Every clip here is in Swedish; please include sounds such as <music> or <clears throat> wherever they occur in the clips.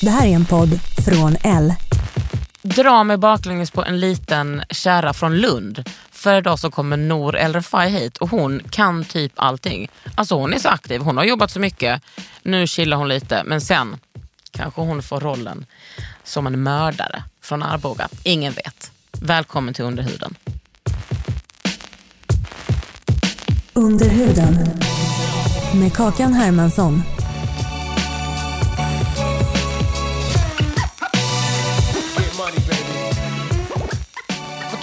Det här är en podd från L. Dra mig baklänges på en liten kärra från Lund. För idag så kommer Nour El Refai hit och hon kan typ allting. Alltså hon är så aktiv, hon har jobbat så mycket. Nu chillar hon lite men sen kanske hon får rollen som en mördare från Arboga. Ingen vet. Välkommen till Underhuden. Under huden. Med Kakan Hermansson.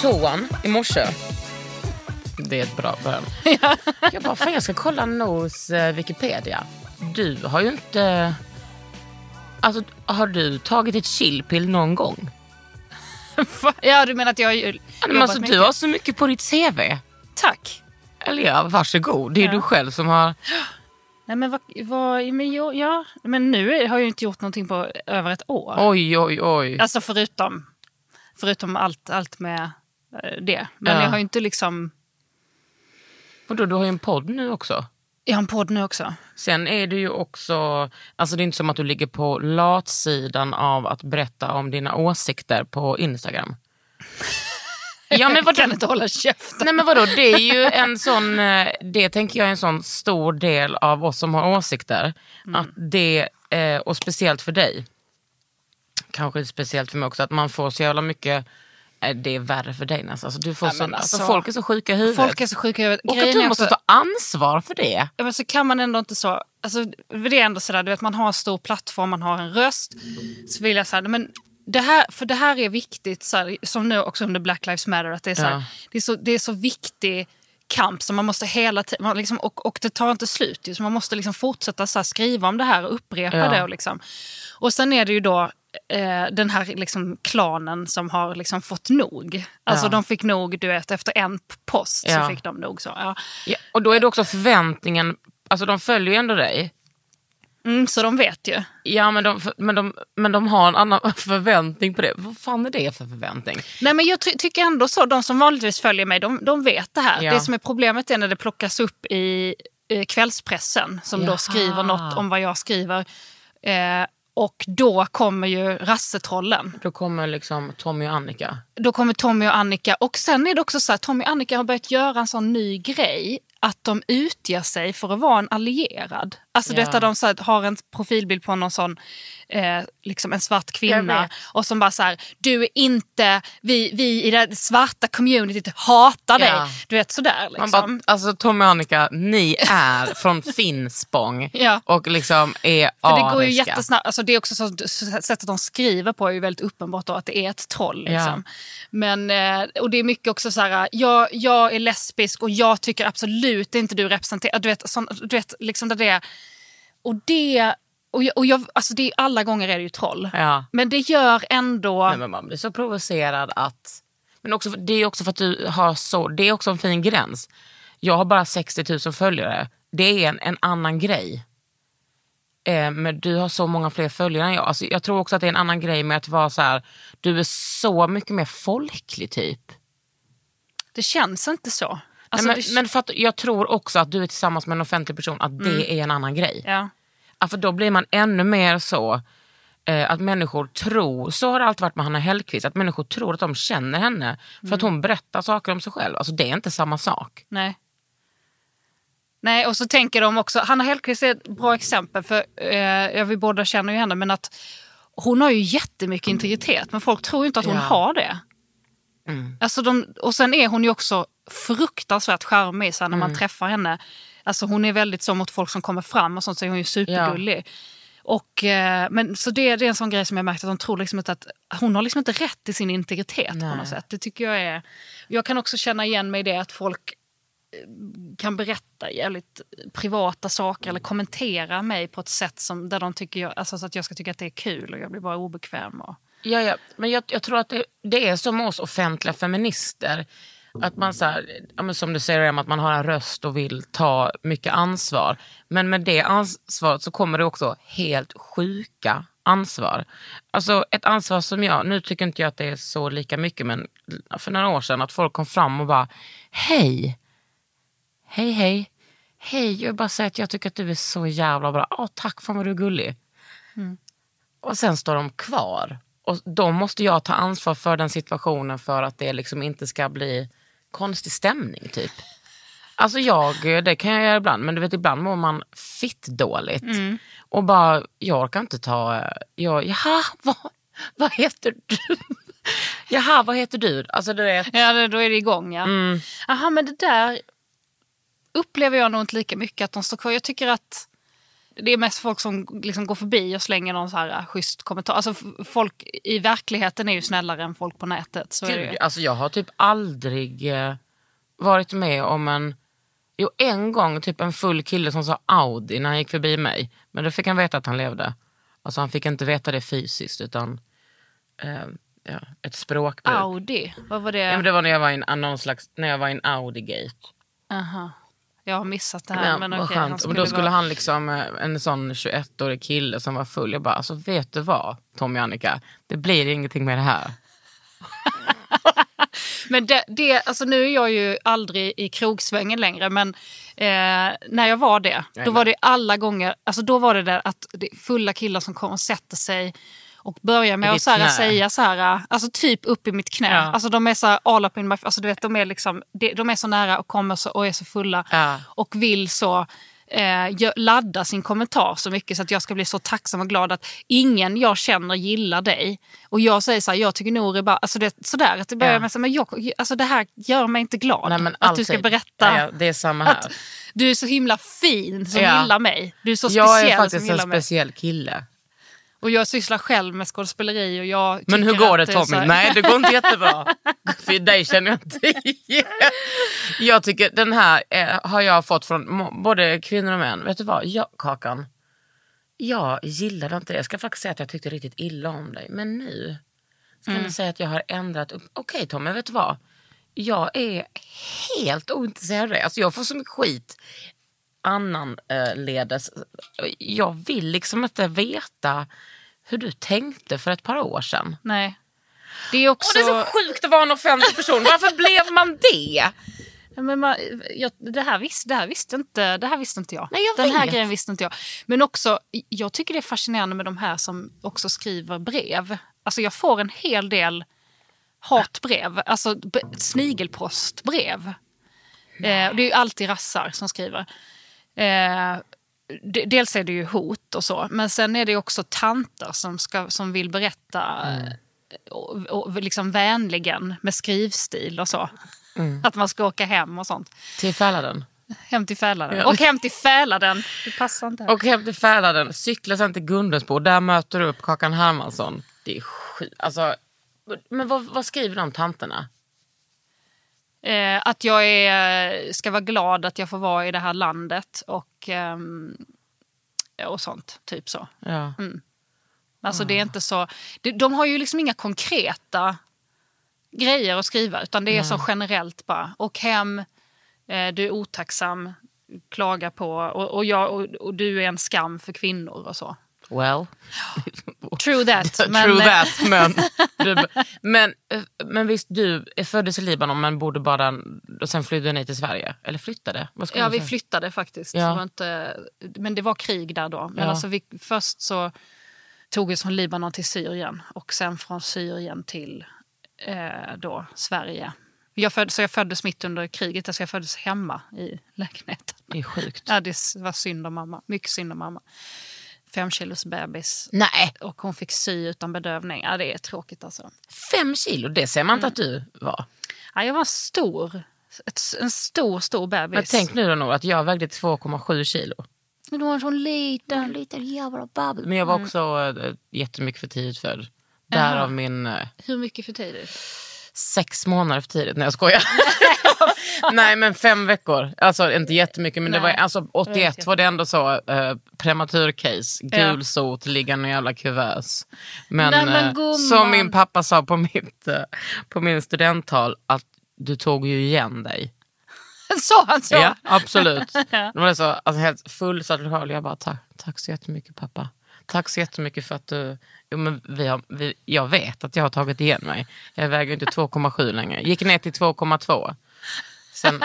Toan i morse. Det är ett bra början. <laughs> Jag bara, fan jag ska kolla Nours eh, Wikipedia. Du har ju inte... Alltså, har du tagit ett chillpill någon gång? <laughs> Ja, du menar att jag har ju Men alltså, mycket? du har så mycket på ditt CV. Tack. Eller ja, varsågod. Det är Ja. du själv som har... <gasps> Nej, men, vad, vad, men, jag, ja, men nu har jag ju inte gjort någonting på över ett år. Oj, oj, oj. Alltså förutom, förutom allt, allt med det. Men Ja. jag har ju inte liksom... Vadå, du har ju en podd nu också. Jag har en podd nu också. Sen är du ju också, alltså det är inte som att du ligger på latsidan av att berätta om dina åsikter på Instagram. <laughs> Ja men Jag vadå? kan inte hålla käften. Nej men vadå, det är ju en sån, eh, det tänker jag är en sån stor del av oss som har åsikter. Att det, eh, och speciellt för dig, kanske speciellt för mig också, att man får så jävla mycket, eh, det är värre för dig nästan. Alltså, du får Ja, så, men alltså, alltså, folk är så sjuka i huvudet. Folk är så sjuka i huvudet. och att du måste också- ta ansvar för det. Ja, men så kan man ändå inte så... Alltså, det är ändå sådär, du vet, man har en stor plattform, man har en röst. Så vill jag säga, men det här, för det här är viktigt, så här, som nu också under Black Lives Matter, att det är så, här, Ja. det är så, det är så viktig kamp som man måste hela tiden, liksom, och, och det tar inte slut. Så man måste liksom fortsätta så här, skriva om det här och upprepa Ja. det. Och, liksom. och sen är det ju då eh, den här liksom, klanen som har liksom, fått nog. Alltså Ja. de fick nog, du vet, efter en post Ja. så fick de nog. så. Ja. Ja, och då är det också förväntningen, alltså de följer ju ändå dig. Mm, så de vet ju. Ja men de, men, de, men de har en annan <laughs> förväntning på det. Vad fan är det för förväntning? Nej, men jag ty- tycker ändå så, de som vanligtvis följer mig, de, de vet det här. Ja. Det som är problemet är när det plockas upp i eh, kvällspressen som Jaha. då skriver något om vad jag skriver. Eh, och då kommer ju rassetrollen. Då kommer liksom Tommy och Annika. Då kommer Tommy och Annika. Och sen är det också så att Tommy och Annika har börjat göra en sån ny grej. Att de utger sig för att vara en allierad. Alltså Ja. detta de så här, har en profilbild på någon sån, eh, liksom en svart kvinna. Och som bara så här, du är inte, vi, vi i det svarta communityt hatar dig. Ja. Du vet sådär Man liksom. bara, alltså Tommy och Annika, ni är från Finspång <laughs> Ja. och liksom är För det går ju ariska. jättesnabbt. Alltså det är också så, sättet de skriver på är ju väldigt uppenbart då att det är ett troll. Liksom. Men, eh, och det är mycket också så här, jag, jag är lesbisk och jag tycker absolut inte du representerar, du vet, sån, du vet liksom det är, och det, och jag, och jag, alltså det alla gånger är det ju troll. Ja. Men det gör ändå, Nej, men man blir så provocerad att... Men också, det är också för att du har så... Det är också en fin gräns. Jag har bara 60 000 följare. Det är en, en annan grej. Eh, men du har så många fler följare än jag. Alltså, jag tror också att det är en annan grej med att vara så här. Du är så mycket mer folklig typ. det känns inte så. Alltså, men, det, men för att jag tror också att du är tillsammans med en offentlig person, att det är en annan grej. ja. Ja, för då blir man ännu mer så eh, att människor tror, så har det alltid varit med Hanna Hellquist, att människor tror att de känner henne för att hon berättar saker om sig själv. Alltså det är inte samma sak. Nej. Nej, och så tänker de också, Hanna Hellquist är ett bra exempel för eh, vi båda känner ju henne men att hon har ju jättemycket integritet men folk tror inte att hon Ja. har det. Mm. Alltså de, och sen är hon ju också fruktansvärt charmig så när man Mm. träffar henne. Alltså hon är väldigt så mot folk som kommer fram och sånt så är hon ju supergullig. Och, eh, men, så det, det är en sån grej som jag märkt att de tror liksom inte att hon har liksom inte rätt till sin integritet på Nej. något sätt. Det tycker jag är... Jag kan också känna igen mig i det att folk eh, kan berätta jävligt privata saker eller kommentera mig på ett sätt som, där de tycker jag, alltså, så att jag ska tycka att det är kul och jag blir bara obekväm. Och, Ja, ja. Men jag, jag tror att det, det är som oss offentliga feminister. Att man så här, ja, som du säger, att man har en röst och vill ta mycket ansvar. Men med det ansvaret så kommer det också helt sjuka ansvar. Alltså ett ansvar som jag, nu tycker inte jag att det är så lika mycket, men för några år sedan att folk kom fram och bara, hej, hej, hej, hej, jag vill bara säga att jag tycker att du är så jävla bra. Åh, tack, fan vad du är gullig. Och sen står de kvar. Och då måste jag ta ansvar för den situationen för att det liksom inte ska bli konstig stämning typ. Alltså jag, det kan jag göra ibland, men du vet ibland mår man fitt dåligt. Och bara, jag orkar inte ta, jag, jaha, vad, vad heter du? jaha, vad heter du? Alltså du vet, ja, då är det igång ja. mm, Aha, men det där upplever jag nog inte lika mycket att de står kvar. Jag tycker att det är mest folk som liksom går förbi och slänger någon så här äh, schysst kommentar. Alltså folk i verkligheten är ju snällare än folk på nätet. Så är det Gud, ju. alltså jag har typ aldrig eh, varit med om en... Jo, en gång typ en full kille som sa Audi när han gick förbi mig. Men då fick han veta att han levde. Alltså han fick inte veta det fysiskt utan eh, ja, ett språkbruk. Audi, vad var det? Ja, men det var när jag var i en, någon slags, när jag var i en Audi-gate. Aha. Jag har missat det här. Ja, men okej, skönt. han Och skulle då skulle vara... han liksom, eh, en sån 21-årig kille som var full. Jag bara, alltså vet du vad Tommy och Annika, det blir ingenting med det här. <laughs> Men det, det, alltså nu är jag ju aldrig i krogsvängen längre, men eh, när jag var det, då var det alla gånger, alltså då var det där att det fulla killar som kommer och sätter sig och börjar med att så här, säga så här, alltså typ upp i mitt knä. Ja. Alltså de är så här all up in my, alltså du vet de är liksom, de, är så nära och kommer så, och är så fulla Ja. och vill så eh, ladda sin kommentar så mycket så att jag ska bli så tacksam och glad att ingen jag känner gillar dig. Och jag säger så här, jag tycker Nour är bara, alltså det, sådär att det börjar Ja. med så här, men jag, alltså det här gör mig inte glad. Nej, att du ska alltid. berätta Ja, det är samma här. att du är så himla fin som Ja. gillar mig. Du är så Jag är speciell som faktiskt en gillar mig. speciell kille. Och jag sysslar själv med skådespeleri och jag Men hur går det Tommy? här- Nej det går inte <laughs> jättebra. För dig känner jag inte igen. Jag tycker den här eh, har jag fått från både kvinnor och män. Vet du vad, jag, Kakan. Jag gillade inte det. Jag ska faktiskt säga att jag tyckte riktigt illa om dig. Men nu ska Mm. jag säga att jag har ändrat upp. Okej Tommy, vet du vad? Jag är helt ointresserad av det. Alltså jag får så mycket skit annan eh, ledes. Jag vill liksom inte veta hur du tänkte för ett par år sedan. Nej. Det är också... Och det är så sjukt att vara en offentlig person. Varför <laughs> blev man det? Men man, jag, det, här visste, det, här visste inte, det här visste inte jag. Nej, jag Den här vet. grejen visste inte jag. Men också, jag tycker det är fascinerande med de här som också skriver brev. Alltså jag får en hel del hatbrev, alltså snigelpostbrev. Eh, det är ju alltid rassar som skriver. Eh, dels är det ju hot och så, men sen är det ju också tanter som, ska, som vill berätta eh, och, och liksom vänligen med skrivstil och så. Att man ska åka hem och sånt. Till Fäladen. Hem till Fäladen. Ja. Och hem till Fäladen. Det passar inte. Och hem till Fäladen, cykla sen till Gundensbo. Där möter du upp Kakan Hermansson. Det är skit. Alltså, men vad, vad skriver de tanterna? Eh, att jag är, ska vara glad att jag får vara i det här landet och, ehm, och sånt. Typ så. Ja. Alltså det är inte så... De, de har ju liksom inga konkreta grejer att skriva utan det är så generellt bara. Och hem, eh, du är otacksam, klagar på och, och, jag, och, och du är en skam för kvinnor och så. Well. <gasps> True that. <laughs> men, True eh, that. <laughs> Men, du, men, eh, men visst, du föddes i Libanon men bodde bara och sen flydde ni till Sverige? Eller flyttade? Ja, vi flyttade faktiskt. Ja. Det inte, men det var krig där då. Men Ja. alltså vi, först så tog vi från Libanon till Syrien och sen från Syrien till eh, då Sverige. Jag föd, så jag föddes mitt under kriget, alltså jag föddes hemma i lägenheten. Det är sjukt. Ja, det var synd om mamma. Mycket synd om mamma. Fem kilos bebis. Nej, Och hon fick sy utan bedövning. Ja, det är tråkigt alltså. fem kilo, det ser man inte att du var. Ja, jag var stor. Ett, en stor, stor bebis. Men tänk nu då nog att jag vägde 2,7 kilo. Men du var en sån liten. En liten jävla babbel. Men jag var också äh, jättemycket för tidigt född. Därav min äh, Hur mycket för tidigt? Sex månader för tidigt. Nej jag skojar. <laughs> Nej men fem veckor. Alltså inte jättemycket men det var, alltså, 81 var det ändå så äh, prematurcase. Ja. Gulsot, liggande i en jävla kuvös. Men, Nej, men gumman. som min pappa sa på, mitt, äh, på min studenttal att du tog ju igen dig. <laughs> Sa han så? Ja, absolut. <laughs> Ja. Det var så, alltså, helt fullsatt lokal. Jag bara, tack, tack så jättemycket pappa. Tack så jättemycket för att du... Jo, men vi har, vi, jag vet att jag har tagit igen mig. Jag väger inte 2,7 längre. Gick ner till 2,2. Sen,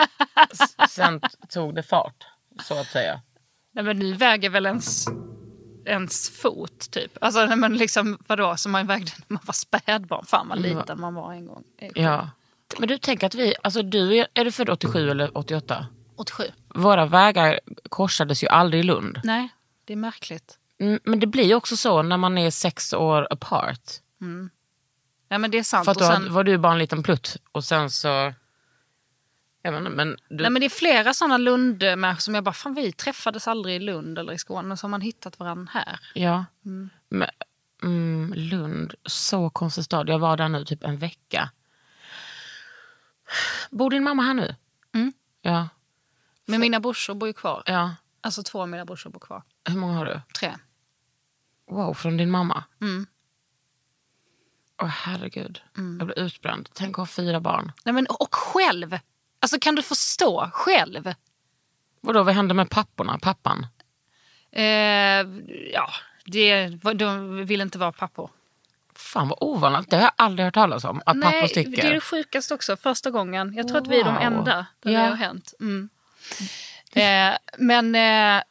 sen tog det fart, så att säga. Nej, men nu väger väl ens, ens fot typ. Alltså nej, men liksom vadå, som man vägde när man var spädbarn. Fan vad Mm, liten man var en gång. Ja. Men du tänker att vi, alltså du, är, är du född 87 eller 88? 87. Våra vägar korsades ju aldrig i Lund. Nej, det är märkligt. Mm, Men det blir ju också så när man är sex år apart. Nej men det är sant. För att då sen, var du bara en liten plutt och sen så... Jag inte, men du, nej, men det är flera sådana Lundmänniskor som jag bara, fan vi träffades aldrig i Lund eller i Skåne. Så har man hittat varandra här. Ja. Men, mm, Lund, så konstig stad. Jag var där nu typ en vecka. Bor din mamma här nu? Mm. Ja. Men mina brorsor bor ju kvar. ja. Alltså två av mina brorsor bor kvar. Hur många har du? Tre. Wow, från din mamma? Mm. Åh herregud. Jag blir utbränd. Tänk att ha fyra barn. Nej, men, och själv! Alltså kan du förstå? Själv? Vadå, vad hände med papporna? Pappan? Eh, ja, det, de vill inte vara pappor. Fan vad ovanligt. Det har jag aldrig hört talas om. Att pappor sticker. det är det sjukaste också. Första gången. Jag tror att vi är de Wow. enda där Ja. det har hänt. Mm. Eh, men eh,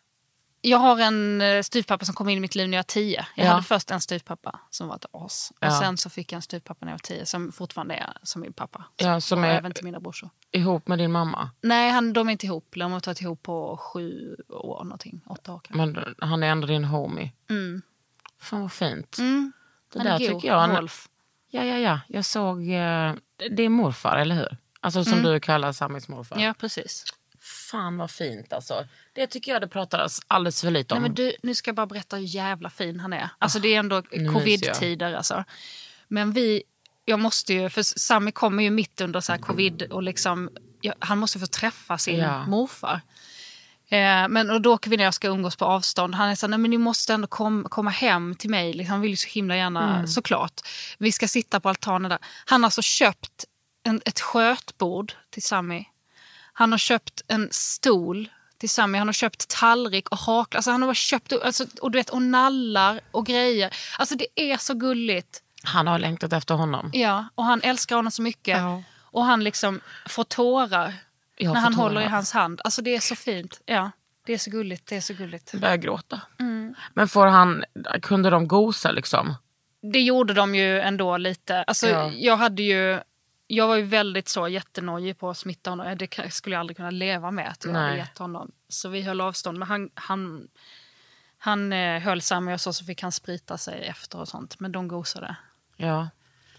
jag har en eh, styvpappa som kom in i mitt liv när jag var tio. Jag Ja. hade först en styvpappa som var ett as. Och Ja. sen så fick jag en styvpappa när jag var tio som fortfarande är som min pappa. Ja, som och är- även till mina brorsor. Ihop med din mamma. Nej, han, de är inte ihop. De har tagit ihop på sju år någonting. Åtta år kanske. Men han är ändå din homie. Mm. Fan vad fint. Mm. Det Han där är tycker jag... Rolf. Ja, ja, ja. Jag såg... eh, Det är morfar, eller hur? Alltså som du kallar Samis morfar. Mm. Ja, precis. Fan vad fint alltså. Det tycker jag det pratas alldeles för lite om. Nej, men du, nu ska jag bara berätta hur jävla fin han är. Alltså det är ändå nu covid-tider. Alltså. Men vi, jag måste ju, för Sami kommer ju mitt under så covid och liksom, ja, han måste få träffa sin Ja. morfar. Eh, men och då åker vi ner och ska umgås på avstånd. Han är så här, nej men ni måste ändå kom, komma hem till mig. Liksom, han vill ju så himla gärna, Mm. såklart. Vi ska sitta på altanen där. Han har alltså köpt en, ett skötbord till Sami. Han har köpt en stol till Sami. Han har köpt tallrik och hakel. Alltså han har köpt alltså, och, du vet, och nallar och grejer. Alltså det är så gulligt. Han har längtat efter honom. Ja, och han älskar honom så mycket. Ja. Och han liksom får tårar Jag när får han tårar. håller i hans hand. Alltså det är så fint. Ja, det är så gulligt. Det är så gulligt. Börjar gråta. Mm. Men får han, kunde de gosa liksom? Det gjorde de ju ändå lite. Alltså, Ja. Jag hade ju... Jag var ju väldigt så jättenojig på att smitta honom. Det kan- skulle jag aldrig kunna leva med att jag hade Nej. gett honom. Så vi höll avstånd. Men han, han, han eh, höll samma och så, så fick han sprita sig efter och sånt. Men de gosade. Ja.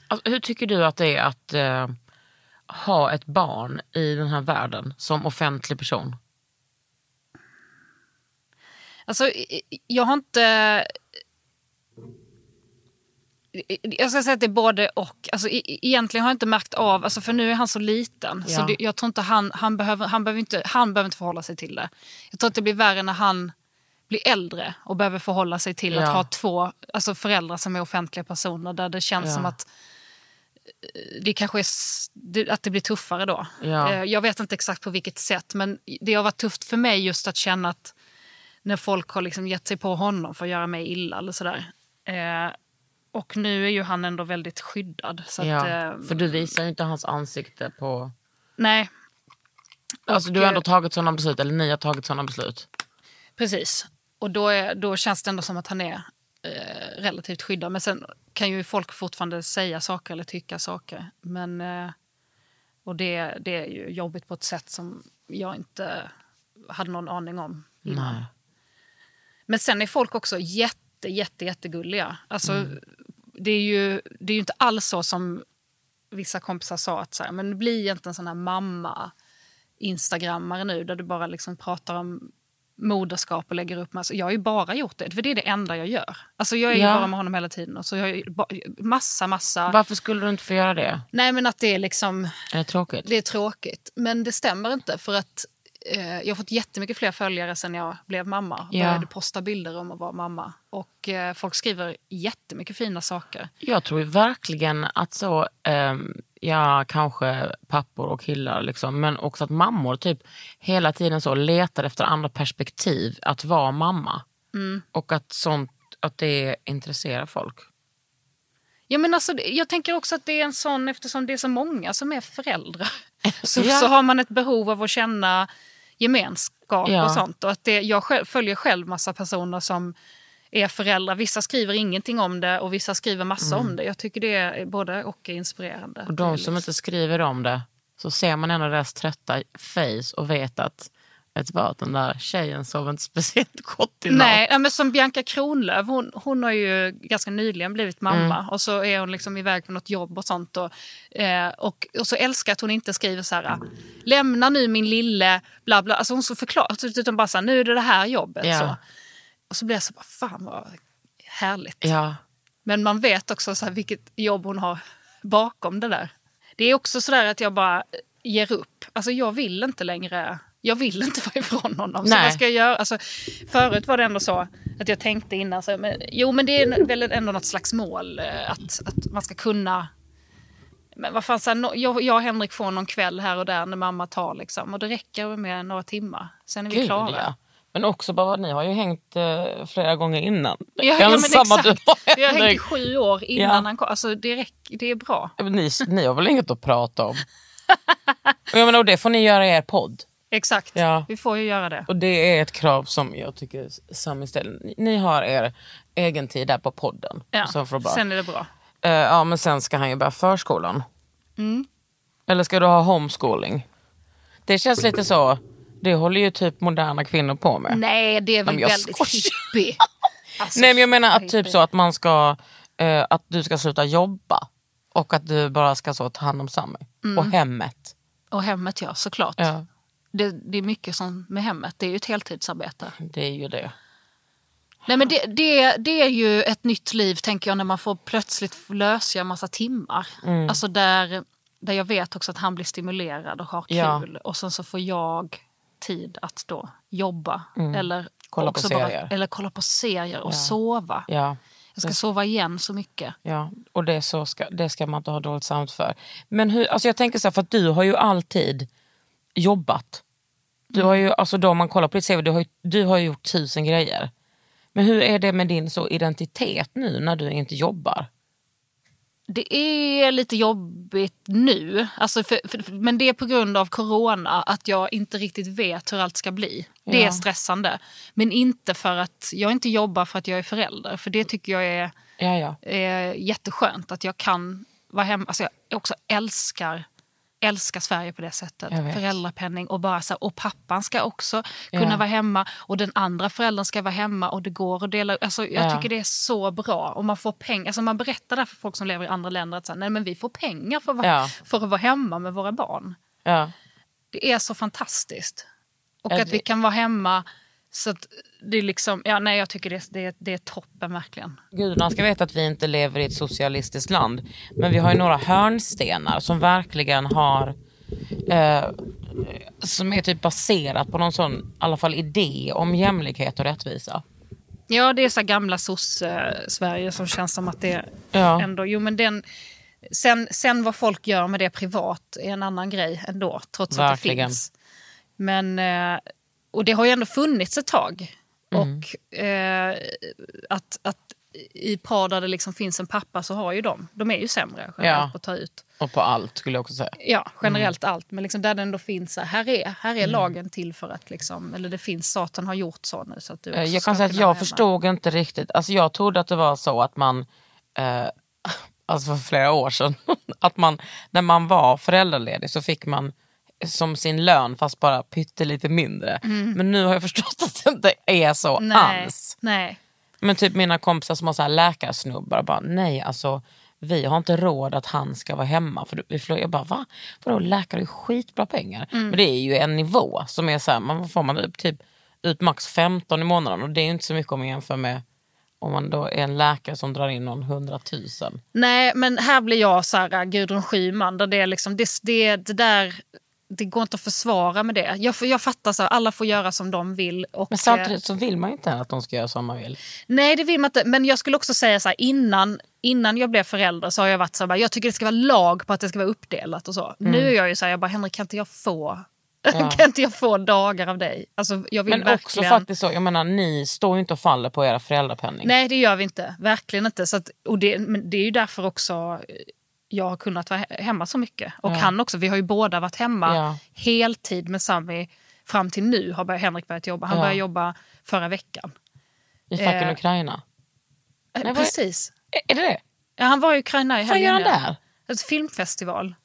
Alltså, hur tycker du att det är att eh, ha ett barn i den här världen som offentlig person? Alltså, jag har inte... Jag ska säga att det är både och. Alltså, e- egentligen har jag inte märkt av, alltså, för nu är han så liten. Så Ja. det, jag tror inte han, han, behöver, han, behöver inte, han behöver inte förhålla sig till det. Jag tror att det blir värre när han blir äldre och behöver förhålla sig till Ja. att ha två alltså föräldrar som är offentliga personer. Där det känns Ja. som att eh, det kanske är, att det blir tuffare då. Ja. Eh, Jag vet inte exakt på vilket sätt, men det har varit tufft för mig just att känna att när folk har liksom gett sig på honom för att göra mig illa eller sådär. Eh, och nu är ju han ändå väldigt skyddad. Så ja. att, eh, För du visar ju inte hans ansikte på... Nej, Alltså du har ändå eh, tagit sådana beslut, eller ni har tagit sådana beslut. precis. Och då, är, då känns det ändå som att han är eh, relativt skyddad. Men sen kan ju folk fortfarande säga saker eller tycka saker. Men eh, Och det, det är ju jobbigt på ett sätt som jag inte hade någon aning om innan. Nej. Men sen är folk också jätte, jätte, jättegulliga. Alltså, det, är ju, det är ju inte alls så som vissa kompisar sa att så här, men bli inte en sån här mamma instagrammare nu där du bara liksom pratar om moderskap och lägger upp massa. Jag har ju bara gjort det, för det är det enda jag gör. Alltså jag är ju Ja. bara med honom hela tiden. Och så jag har massa, massa... Varför skulle du inte få göra det? Nej men att det är liksom Är det tråkigt? det är tråkigt. Men det stämmer inte för att jag har fått jättemycket fler följare sen jag blev mamma. Ja. Började posta bilder om att vara mamma. Och eh, folk skriver jättemycket fina saker. Jag tror verkligen att så, ehm, ja kanske pappor och killar liksom, men också att mammor typ hela tiden så letar efter andra perspektiv att vara mamma. Och att sånt, att det intresserar folk. Ja, men alltså, jag tänker också att det är en sån, eftersom det är så många som är föräldrar, <laughs> så, Ja. så har man ett behov av att känna gemenskap Ja. och sånt. Och att det, jag själv, följer själv massa personer som är föräldrar. Vissa skriver ingenting om det och vissa skriver massa om det. Jag tycker det är både och är inspirerande. Mm. Och de liksom- som inte skriver om det, så ser man ändå deras trötta face och vet att vet du vad, den där tjejen sov inte speciellt gott i natt. Nej, ja, men som Bianca Kronlöf, hon, hon har ju ganska nyligen blivit mamma Mm. och så är hon liksom iväg på något jobb och sånt. Och, eh, och, och så älskar att hon inte skriver så här, lämna nu min lille, bla bla. Alltså hon så förklarar, utan bara så här, nu är det det här jobbet. Ja. Så. Och så blir jag så bara, fan vad härligt. Ja, Men man vet också så här, vilket jobb hon har bakom det där. Det är också så där att jag bara ger upp. Alltså jag vill inte längre, jag vill inte vara ifrån honom. Så vad ska jag göra? Alltså, förut var det ändå så att jag tänkte innan, så, men, jo men det är väl ändå något slags mål. eh, Att, att man ska kunna men vad fan, så här, jag, jag och Henrik får någon kväll här och där när mamma tar liksom. Och det räcker med några timmar. Sen är vi gud klara. ja. Men också bara, ni har ju hängt eh, flera gånger innan. Ja, ja, men exakt. du och Vi har hängt i sju år innan Ja. han kom. Alltså det, räcker, det är bra. Ni, ni har väl inget att prata om? <laughs> Jag menar, och det får ni göra i er podd. Exakt, Ja. vi får ju göra det. Och det är ett krav som jag tycker Sami ställer. Ni- har er egen tid där på podden. Ja. Så får bara. Sen är det bra. Eh, ja men sen ska han ju börja förskolan. Mm. Eller ska du ha homeschooling? Det känns lite så, det håller ju typ moderna kvinnor på med. Nej, det är väl väldigt hippie. <laughs> Alltså, Nej men jag menar att typ så att man ska, eh, att du ska sluta jobba. Och att du bara ska så ta hand om Sami. Och hemmet. Och hemmet ja, såklart. Ja, Det, det är mycket som med hemmet. Det är ju ett heltidsarbete. det är ju det. Nej, men det, det, det är ju ett nytt liv tänker jag när man får plötsligt lösgöra en massa timmar. Mm. Alltså där, där jag vet också att han blir stimulerad och har Ja. kul. Och sen så får jag tid att då jobba. Eller Mm. Kolla på serier. eller kolla på serier och sova. Ja. Jag ska sova igen så mycket. Ja, och det, så ska, det ska man inte ha dåligt samvete för. Men hur, alltså jag tänker så här, för att du har ju alltid jobbat. Du har ju, alltså då man kollar på ditt CV, du har, ju, du har gjort tusen grejer. Men hur är det med din så identitet nu när du inte jobbar? Det är lite jobbigt nu, alltså för, för, men det är på grund av corona att jag inte riktigt vet hur allt ska bli. Det Ja. är stressande. Men inte för att jag inte jobbar för att jag är förälder. För det tycker jag är, Ja, ja. är jätteskönt att jag kan vara hemma. Alltså jag också älskar älskar Sverige på det sättet. Föräldrapenning och bara så här, och pappan ska också kunna Ja. vara hemma och den andra föräldern ska vara hemma och det går att dela. Alltså, jag Ja. tycker det är så bra och man får pengar. Alltså, man berättar där för folk som lever i andra länder att så här, nej, men vi får pengar för att, vara, Ja. för att vara hemma med våra barn. Det är så fantastiskt. Och att vi kan vara hemma så det är liksom, ja nej jag tycker det, det, det är toppen verkligen. Gudarna ska veta att vi inte lever i ett socialistiskt land. Men vi har ju några hörnstenar som verkligen har eh, som är typ baserat på någon sån, i alla fall idé om jämlikhet och rättvisa. Ja det är så gamla soc-Sverige som känns som att det Ja. ändå, jo men den, sen, sen vad folk gör med det privat är en annan grej ändå, trots att det Verkligen. finns. Men, eh, och det har ju ändå funnits ett tag. Mm. Och eh, att, att i par där det liksom finns en pappa så har ju de, de är ju sämre generellt Ja. på att ta ut. Och på allt skulle jag också säga. Ja, generellt Mm. allt. Men liksom där det ändå finns, här, är, här är lagen till för att, liksom, eller det finns, staten har gjort så nu. Så att du Eh, Jag kan säga att jag hemma. förstod inte riktigt. Alltså jag trodde att det var så att man... Eh, <laughs> alltså för flera år sedan. <laughs> Att man, när man var föräldraledig så fick man som sin lön fast bara pyttelite mindre. Men nu har jag <laughs> förstått att det inte är så Mm. Nej, alls. nej. Men typ mina kompisar som har så här läkarsnubbar bara nej alltså vi har inte råd att han ska vara hemma. För vi. Jag bara va? Vadå läkare är skitbra pengar. Mm. Men det är ju en nivå som är så här, man får man upp typ ut max 15 i månaden och det är ju inte så mycket om man jämför med om man då är en läkare som drar in någon hundratusen. Nej, men här blir jag så här, Gudrun Schyman. Där det, är liksom, det, det, det, där, det går inte att försvara med det. Jag, jag fattar, så här, alla får göra som de vill. Och, Men eh, samtidigt så vill man ju inte att de ska göra som man vill. Nej, det vill man inte. Men jag skulle också säga så här, innan, innan jag blev förälder så har jag varit så här, jag tycker det ska vara lag på att det ska vara uppdelat och så. Nu är jag ju så här, jag bara, Henrik kan inte jag få, Mm. <laughs> Ja. kan inte jag få dagar av dig? Alltså, jag vill Men också verkligen... faktiskt så, jag menar ni står ju inte och faller på era föräldrapenning. Nej, det gör vi inte. Verkligen inte. Så att, och det, men det är ju därför också jag har kunnat vara he- hemma så mycket. Och Ja. han också. Vi har ju båda varit hemma Ja. heltid med Sami fram till nu har bör- Henrik börjat jobba. Han Ja. började jobba förra veckan. I fucking Eh, Ukraina. Eh, Nej, Precis. Är- Är det det? Ja, han var i Ukraina i Vad gör han där? Ett filmfestival.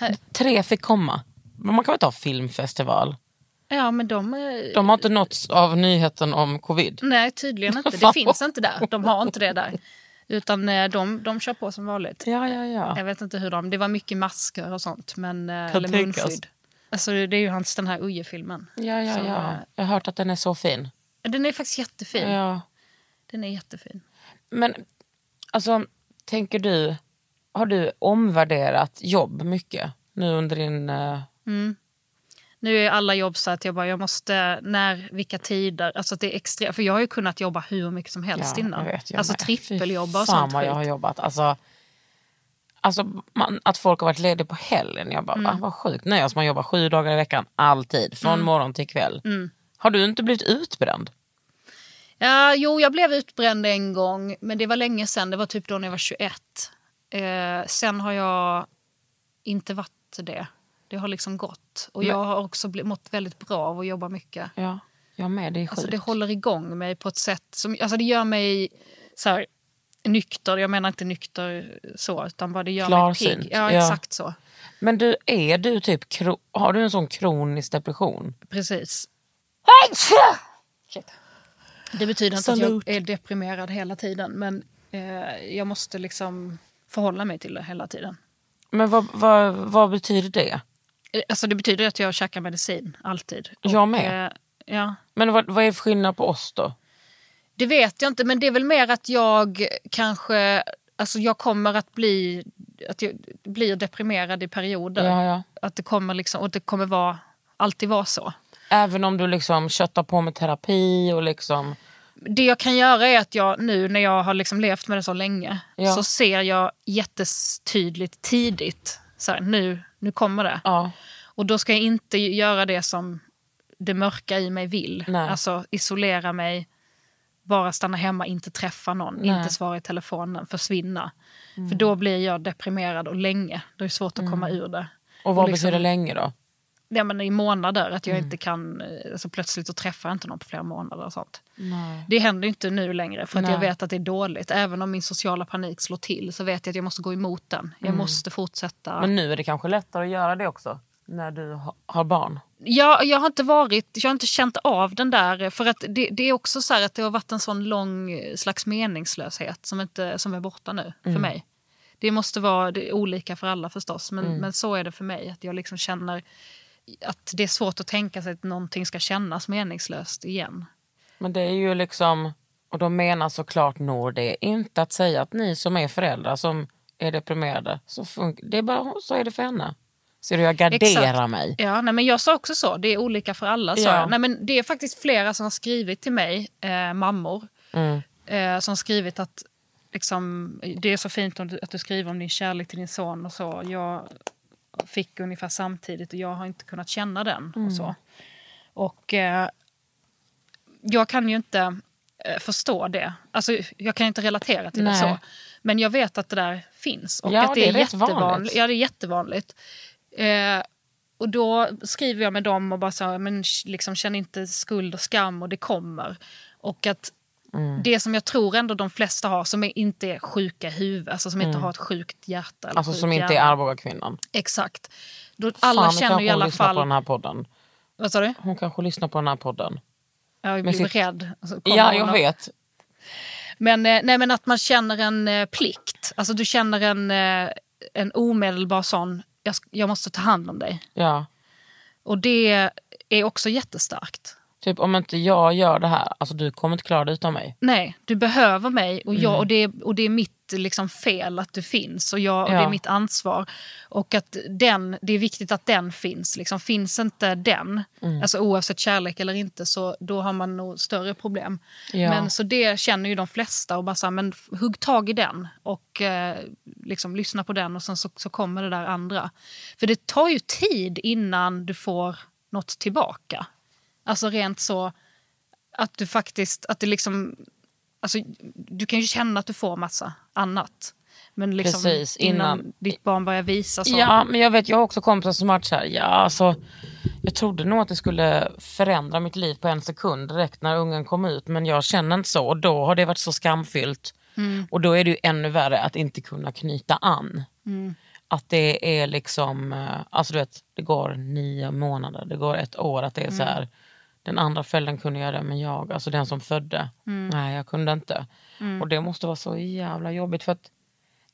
Här. Tre fick komma. Men Man kan väl ta filmfestival? Ja, men de... eh, De har inte nåtts av nyheten om covid. Nej, tydligen inte. <laughs> Det finns inte där. De har inte det där. Utan eh, de, de kör på som vanligt. Ja, ja, ja. Jag vet inte hur de... Det var mycket masker och sånt. Men, eh, Kan eller tänkas. munskydd. Alltså, det är ju hans, den här Uje-filmen. Ja, ja, Som, ja. eh, Jag har hört att den är så fin. Den är faktiskt jättefin. Ja. Den är jättefin. Men alltså, tänker du, har du omvärderat jobb mycket nu under din... eh, Nu är alla jobb så att jag bara, jag måste, när, vilka tider. Alltså det är extra, för jag har ju kunnat jobba hur mycket som helst ja, innan. jag vet, jag alltså med. trippeljobba och fan sånt vad jag har jobbat. Alltså, alltså man, att folk har varit lediga på helgen. Jag bara, Mm. va, vad sjukt. Nej, alltså man jobbar sju dagar i veckan, alltid. Från morgon till kväll. Mm. Har du inte blivit utbränd? Ja, jo, jag blev utbränd en gång, men det var länge sedan. Det var typ då när jag var 21. Eh, sen har jag inte varit det. Det har liksom gått. Och Men- jag har också mått väldigt bra av att jobba mycket. Ja, jag med. Det är sjukt. Alltså det håller igång mig på ett sätt som... Alltså det gör mig så här, nykter. Jag menar inte nykter så, utan bara det gör Klarsynt, mig pigg. Ja, ja. exakt så. Men du, är du typ, har du en sån kronisk depression? Precis. Det betyder inte Salut. att jag är deprimerad hela tiden, men eh, jag måste liksom förhålla mig till det hela tiden. Men vad, vad, vad betyder det? Eh, Alltså det betyder att jag käkar medicin, alltid. Jag med. eh, ja. Men vad, vad är skillnad på oss då? Det vet jag inte, men det är väl mer att jag kanske... Alltså jag kommer att bli... Att jag blir deprimerad i perioder. Ja, ja. Att det kommer liksom, och det kommer vara, alltid vara så. Även om du liksom köttar på med terapi och liksom... Det jag kan göra är att jag nu när jag har liksom levt med det så länge Ja. så ser jag jättetydligt tidigt, så här, nu, nu kommer det. Ja. Och då ska jag inte göra det som det mörka i mig vill. Nej. Alltså isolera mig, bara stanna hemma, inte träffa någon, Nej. Mm. inte svara i telefonen, försvinna. För då blir jag deprimerad och länge. Då är det svårt att komma ur det. Och vad liksom- betyder länge då? Ja, men I månader, att jag Mm. inte kan... eh, Alltså plötsligt så träffar jag inte någon på flera månader. och sånt. Nej. Det händer inte nu längre för att jag Nej. vet att det är dåligt. Även om min sociala panik slår till så vet jag att jag måste gå emot den. Jag måste fortsätta. Men nu är det kanske lättare att göra det också. När du ha, har barn. Jag, jag har inte varit, jag har inte känt av den där, för att det, det är också så här att det har varit en sån lång slags meningslöshet som, inte, som är borta nu för mig. Det måste vara det olika för alla förstås, men, men så är det för mig. Att jag liksom känner att det är svårt att tänka sig att någonting ska kännas meningslöst igen. Men det är ju liksom, och de menar såklart Nor det, inte att säga att ni som är föräldrar som är deprimerade, så, fun- det är bara, så är det för henne. Ser du, jag garderar Exakt. mig. Ja, nej, men jag sa också så. Det är olika för alla. Ja. Nej, men det är faktiskt flera som har skrivit till mig, eh, mammor, Mm. eh, som har skrivit att liksom, det är så fint att du skriver om din kärlek till din son och så. Jag fick ungefär samtidigt och jag har inte kunnat känna den. och så. Och eh, jag kan ju inte eh, förstå det. Alltså, jag kan inte relatera till det Nej. så. Men jag vet att det där finns. Och Ja, att det, det är, är jättevanligt. vanligt. Ja, det är jättevanligt. Eh, och då skriver jag med dem och bara så, här, men liksom, känn inte skuld och skam och det kommer. Och att det som jag tror ändå de flesta har som är, inte är sjuka i huvudet, alltså som inte har ett sjukt hjärta. Eller Alltså som inte är. Arboga-kvinnan. Exakt. Då, alla Fan, känner ju i alla lyssnar på den fall... här podden. Vad sa du? Hon kanske lyssnar på den här podden. Jag blir sitt- rädd. Alltså, Ja, jag och- vet. Men, eh, nej, men att man känner en eh, plikt. Alltså du känner en, eh, en omedelbar sån, jag, jag måste ta hand om dig. Ja. Och det är också jättestarkt. Typ om inte jag gör det här, alltså du kommer inte klara det utan mig. Nej, du behöver mig och, Mm. jag, och, det, och det är mitt liksom, fel att du finns och, jag, och det Ja. är mitt ansvar. Och att den, det är viktigt att den finns. Liksom. Finns inte den, Mm. alltså oavsett kärlek eller inte, så då har man nog större problem. Ja. Men så det känner ju de flesta och bara så här, men hugg tag i den och eh, liksom lyssna på den och sen så, så kommer det där andra. För det tar ju tid innan du får något tillbaka. Alltså rent så att du faktiskt, att det liksom, alltså du kan ju känna att du får massa annat. Men liksom Precis, innan, innan- ditt barn börjar visa så. Ja, men jag vet, jag har också kompisar som varit så här, ja alltså, jag trodde nog att det skulle förändra mitt liv på en sekund direkt när ungen kom ut, men jag känner inte så och då har det varit så skamfyllt. Och då är det ju ännu värre att inte kunna knyta an. Att det är liksom, eh, alltså du vet, det går nio månader, det går ett år, att det är så här, den andra föräldern kunde göra det men jag, alltså den som födde, nej jag kunde inte. Och det måste vara så jävla jobbigt för att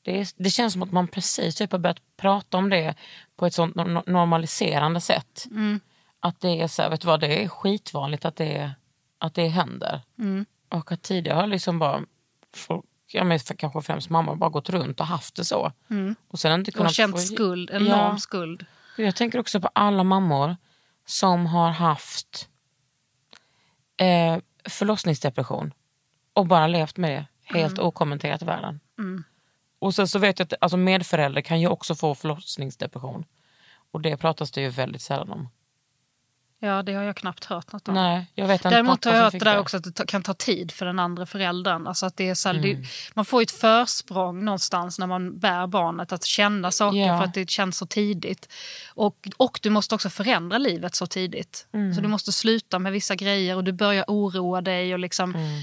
det, är, det känns som att man precis typ har börjat prata om det på ett sånt no- normaliserande sätt. Att det är så här, vet du vad, det är skitvanligt att det, att det händer. Och att tidigare har liksom bara folk, ja, men kanske främst mamma, bara gått runt och haft det så. Och sen inte och kunnat känt få- skuld, enorm Ja. skuld. Jag tänker också på alla mammor som har haft eh, förlossningsdepression och bara levt med det helt okommenterat i världen. Och sen så vet jag att alltså medförälder kan ju också få förlossningsdepression. Och det pratas det ju väldigt sällan om. Ja, det har jag knappt hört något om. Nej, jag vet Däremot har jag hört det där också att det kan ta tid för den andra föräldern. Alltså att det är så här, Mm. det, man får ju ett försprång någonstans när man bär barnet att känna saker Ja. för att det känns så tidigt. Och, och du måste också förändra livet så tidigt. Mm. Så du måste sluta med vissa grejer och du börjar oroa dig och liksom Mm.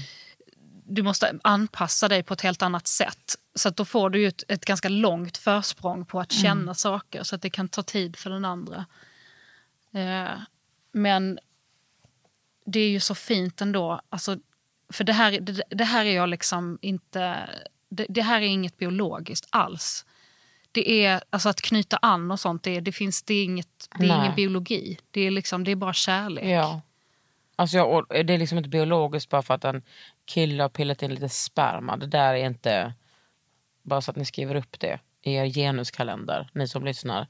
du måste anpassa dig på ett helt annat sätt. Så att då får du ett, ett ganska långt försprång på att känna Mm. saker så att det kan ta tid för den andra. Eh, men det är ju så fint ändå. Alltså, för det här, det, det här är jag liksom inte... Det, det här är inget biologiskt alls. Det är alltså att knyta an och sånt, det, det finns, det är, inget, det är Nej. ingen biologi. Det är, liksom, det är bara kärlek. Ja. Alltså jag, det är liksom inte biologiskt bara för att en kille har pillat in lite sperma. Det där är inte, bara så att ni skriver upp det i er genuskalender, ni som lyssnar.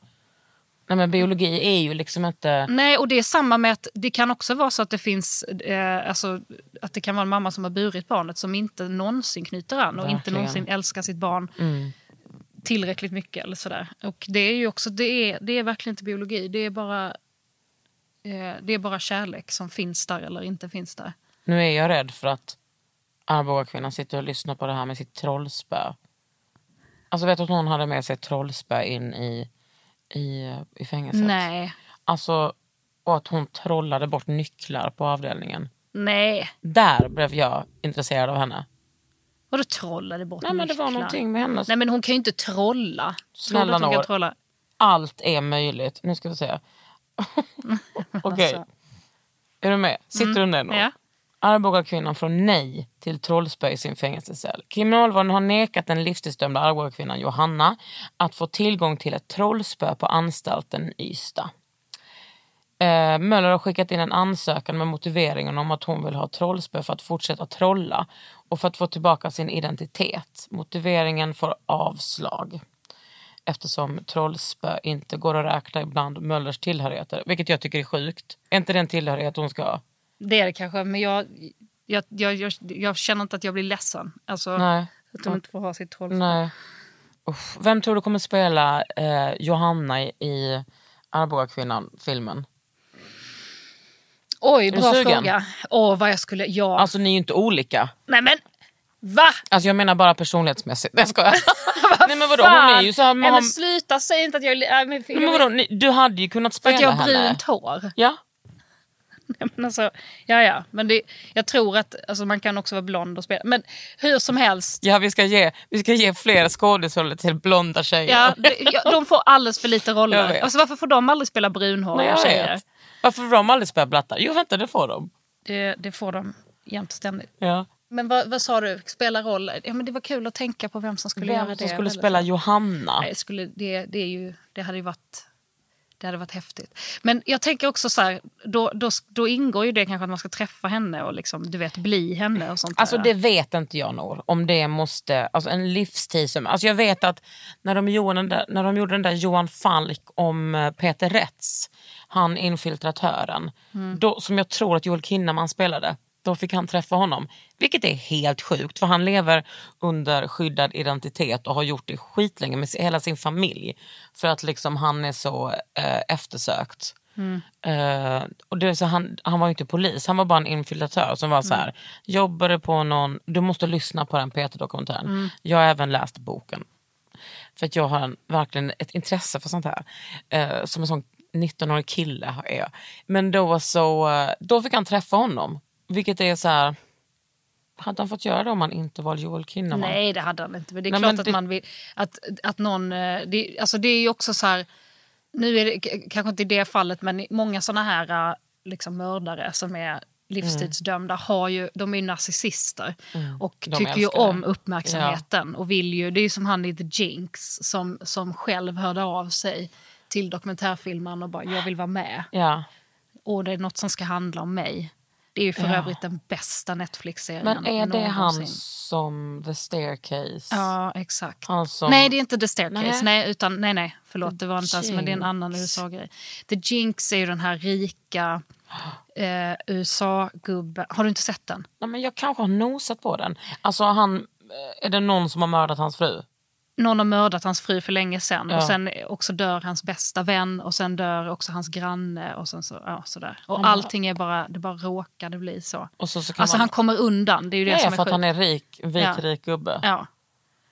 Nej men biologi är ju liksom inte... Nej, och det är samma med att det kan också vara så att det finns, eh, alltså, att det kan vara en mamma som har burit barnet som inte någonsin knyter an och inte Verkligen. någonsin älskar sitt barn Mm. tillräckligt mycket eller sådär. Och det är ju också, det är, det är verkligen inte biologi, det är bara, eh, det är bara kärlek som finns där eller inte finns där. Nu är jag rädd för att Arboga-kvinnan sitter och lyssnar på det här med sitt trollspö. Alltså vet du att hon hade med sig ett trollspö in i, i, i fängelset? Nej, Alltså, och att hon trollade bort nycklar på avdelningen. nej. Där blev jag intresserad av henne. Vadå trollade bort Nej men det var nycklar? någonting med hennes... Nej men hon kan ju inte trolla. Snälla trolla? Allt är möjligt. Nu ska vi se. <laughs> Okej, <laughs> Alltså. är du med? Sitter du ner nu? Ja. Arboga-kvinnan får nej till trollspö i sin fängelsecell. Kriminalvården har nekat den livstidsdömda Arboga-kvinnan Johanna att få tillgång till ett trollspö på anstalten Ystad. Eh, Möller har skickat in en ansökan med motiveringen om att hon vill ha trollspö för att fortsätta trolla och för att få tillbaka sin identitet. Motiveringen får avslag eftersom trollspö inte går att räkna bland Möllers tillhörigheter, vilket jag tycker är sjukt. Är inte det en tillhörighet hon ska ha? Det är det kanske, men jag, jag, jag, jag, jag känner inte att jag blir ledsen. Alltså, Nej. Att de inte får ha sitt trollspö. Nej. Uff. Vem tror du kommer spela eh, Johanna i, i Arboga-kvinnan-filmen? Oj, du bra sugen? fråga. Åh, vad jag skulle... Ja. Alltså ni är ju inte olika. Nej men, va? Alltså jag menar bara personlighetsmässigt. Nej jag skojar. <laughs> Nej men vadå, hon är ju så här, Nej man, men sluta, säg inte att jag... Nej, men, Nej, men vadå, ni, du hade ju kunnat för spela att jag har henne. brunt hår. Ja. <laughs> Nej, men alltså, ja, ja. Men det, jag tror att alltså, man kan också vara blond och spela. Men hur som helst. Ja, vi ska ge, vi ska ge fler skådisroller till blonda tjejer. Ja, det, ja, de får alldeles för lite roller. Alltså, varför får de aldrig spela brunhåriga tjejer? vet. Varför får de aldrig spela blattar? Jo, vänta, det får de. Det, det får de jämt och ständigt. Ja. Men vad, vad sa du? Spela roll? Ja, men det var kul att tänka på vem som skulle göra Vem det. som skulle spela så. Johanna? Nej, skulle, det, det, är ju, det hade ju varit... Det hade varit häftigt. Men jag tänker också så här, då, då, då ingår ju det kanske att man ska träffa henne och liksom, du vet, bli henne och sånt Alltså där. det vet inte jag Nor, om det måste, alltså en livstid som, alltså jag vet att när de gjorde den där, när de gjorde den där Johan Falk om eh, Peter Rätz, han infiltratören, då, som jag tror att Joel Kinnaman spelade, då fick han träffa honom. Vilket är helt sjukt för han lever under skyddad identitet och har gjort det skitlänge med hela sin familj. För att liksom han är så eh, eftersökt. Eh, och det så han, han var inte polis, han var bara en infiltratör som var så här. jobbade på någon, du måste lyssna på den Peter-dokumentären. Jag har även läst boken. För att jag har en, verkligen ett intresse för sånt här. Eh, som en sån 19-årig kille är jag. Men då så, eh, då fick han träffa honom. Vilket är så här. Hade han fått göra det om han inte var Joel Kinnaman? Nej, det hade han inte. Men det är Nej, klart att det- man vill... Att, att någon... eh, Det, alltså det är ju också så här... Nu är det kanske inte i det fallet, men många såna här eh, liksom mördare som är livstidsdömda har ju, de är ju narcissister och Mm. De tycker ju älskar det. om uppmärksamheten. Och vill ju, det är ju som han i The Jinx som, som själv hörde av sig till dokumentärfilmen och bara “jag vill vara med” Ja. och det är något som ska handla om mig. Det är ju för Ja. övrigt den bästa Netflix-serien Men är det han som The Staircase? Ja, exakt. Som... Nej, det är inte The Staircase. Nej. Nej, utan, nej, nej. Förlåt, det var inte alls, men det är en annan USA-grej. The Jinx är ju den här rika eh, USA-gubben. Har du inte sett den? Nej, men jag kanske har nosat på den. Alltså han, eh, är det någon som har mördat hans fru? Någon har mördat hans fru för länge sedan Ja. och sen också dör hans bästa vän och sen dör också hans granne och sen så, ja, sådär. Och Han allting är bara, det bara råkade bli så. Och så, så kan Alltså man... han kommer undan, det är ju det ja, som är för att sjukt. han är rik, vit Ja. rik gubbe. Ja,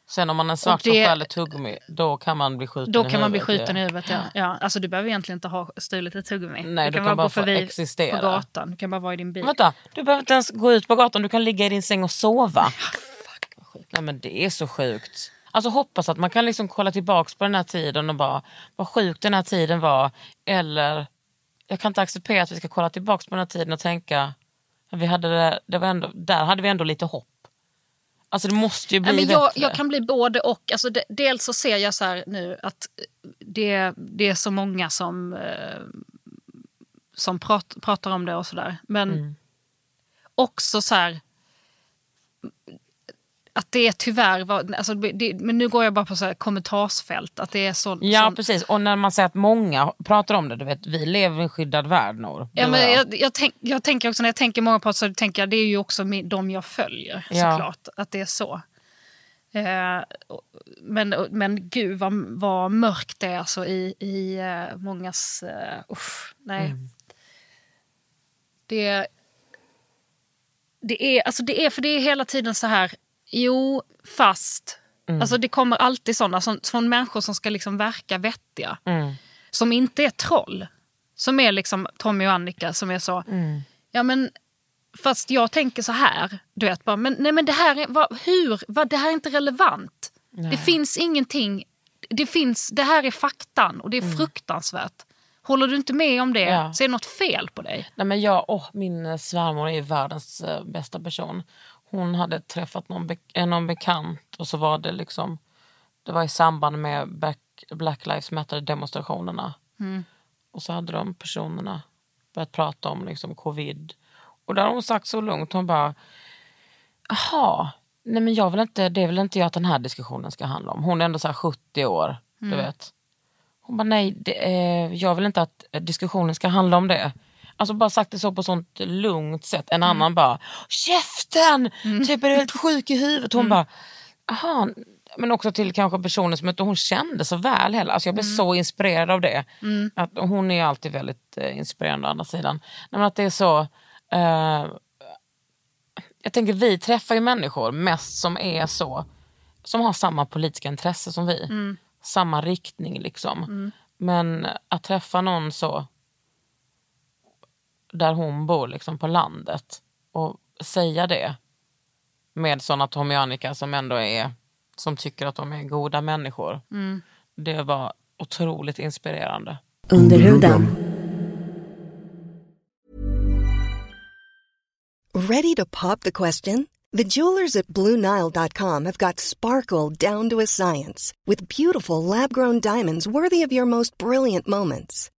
Sen om man är svart Och det- stjäl ett tuggummi, då kan man bli skjuten då i kan man bli huvudet, skjuten i huvudet. Ja. Ja, alltså du behöver egentligen inte ha stulit ett tuggummi. Nej, du du kan bara gå förbi existera. på gatan. Du kan bara vara i din bil. Vänta, du behöver inte ens gå ut på gatan, du kan ligga i din säng och sova. Nej men det är så sjukt. Alltså hoppas att man kan liksom kolla tillbaks på den här tiden och bara, vad sjukt den här tiden var. Eller, jag kan inte acceptera att vi ska kolla tillbaks på den här tiden och tänka, vi hade det, det var ändå, där hade vi ändå lite hopp. Alltså det måste ju bli Ja, men jag, bättre. jag kan bli både och. Alltså, de, dels så ser jag så här nu att det, det är så många som, eh, som prat, pratar om det och sådär. Men Mm. också så här att det tyvärr var, alltså det, men nu går jag bara på så kommentarsfält, att det är så, Ja sån- precis, och när man säger att många pratar om det, du vet, vi lever i en skyddad värld Nor. Ja, men jag. jag, jag, tänk, jag tänker också när jag tänker många på så tänker jag det är ju också de jag följer Ja. såklart. Att det är så. Eh, men, men gud vad, vad mörkt det är alltså i, i eh, mångas... Uh, usch, nej. Mm. Det, det, är, alltså det är för det är hela tiden så här, jo fast. Mm. Alltså det kommer alltid sådana som, från människor som ska liksom verka vettiga Mm. som inte är troll. Som är liksom Tommy och Annika som är så, Mm. ja men fast jag tänker så här, du vet bara, men nej men det här är, vad, hur, vad, det här är inte relevant. Det finns ingenting, det finns, det här är faktan och det är fruktansvärt. Håller du inte med om det Mm. Ja. så är det något fel på dig. Nej, men jag, åh, min svärmor är världens eh, bästa person. Hon hade träffat någon, be- eh, någon bekant och så var det liksom det var i samband med Black, Black Lives Matter demonstrationerna. Och så hade de personerna börjat prata om liksom, covid. Och där har hon sagt så lugnt, hon bara Jaha, nej men jag vill inte, det är väl inte jag att den här diskussionen ska handla om. Hon är ändå så här 70 år, du vet. Hon bara nej, det, eh, jag vill inte att diskussionen ska handla om det. Alltså bara sagt det så på sånt lugnt sätt. En annan bara, käften! Typ är du helt sjuk i huvudet? Hon bara, jaha. Men också till kanske personer som inte hon kände så väl heller. Alltså jag blev så inspirerad av det. Att, och hon är alltid väldigt eh, inspirerande å andra sidan. Men att det är så, eh, jag tänker vi träffar ju människor mest som är så, som har samma politiska intresse som vi. Samma riktning liksom. Men att träffa någon så, där hon bor, liksom på landet. Och säga det med sådana Tommy och Annika som ändå är, som tycker att de är goda människor. Det var otroligt inspirerande. Under huden. Ready to pop the question? The jewelers at BlueNile.com have got sparkle down to a science with beautiful lab grown diamonds worthy of your most brilliant moments.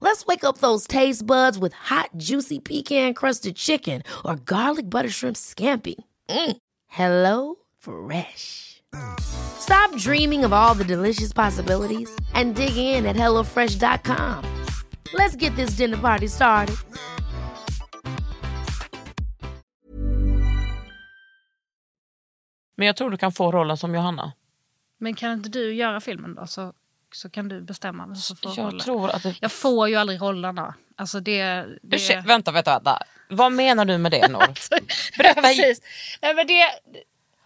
Let's wake up those taste buds with hot, juicy pecan-crusted chicken or garlic butter shrimp scampi. Mm. Hello Fresh. Stop dreaming of all the delicious possibilities and dig in at HelloFresh.com. Let's get this dinner party started. Men jag tror du kan få rollen som Johanna. Men kan inte du göra filmen då? Så, så kan du bestämma vem som får Jag rollen. tror att det... Jag får ju aldrig rollerna. Alltså det... det... Ursäkta, vänta, vänta, vänta. Vad menar du med det Nor? <laughs> Berätta. Precis. Nej, men det,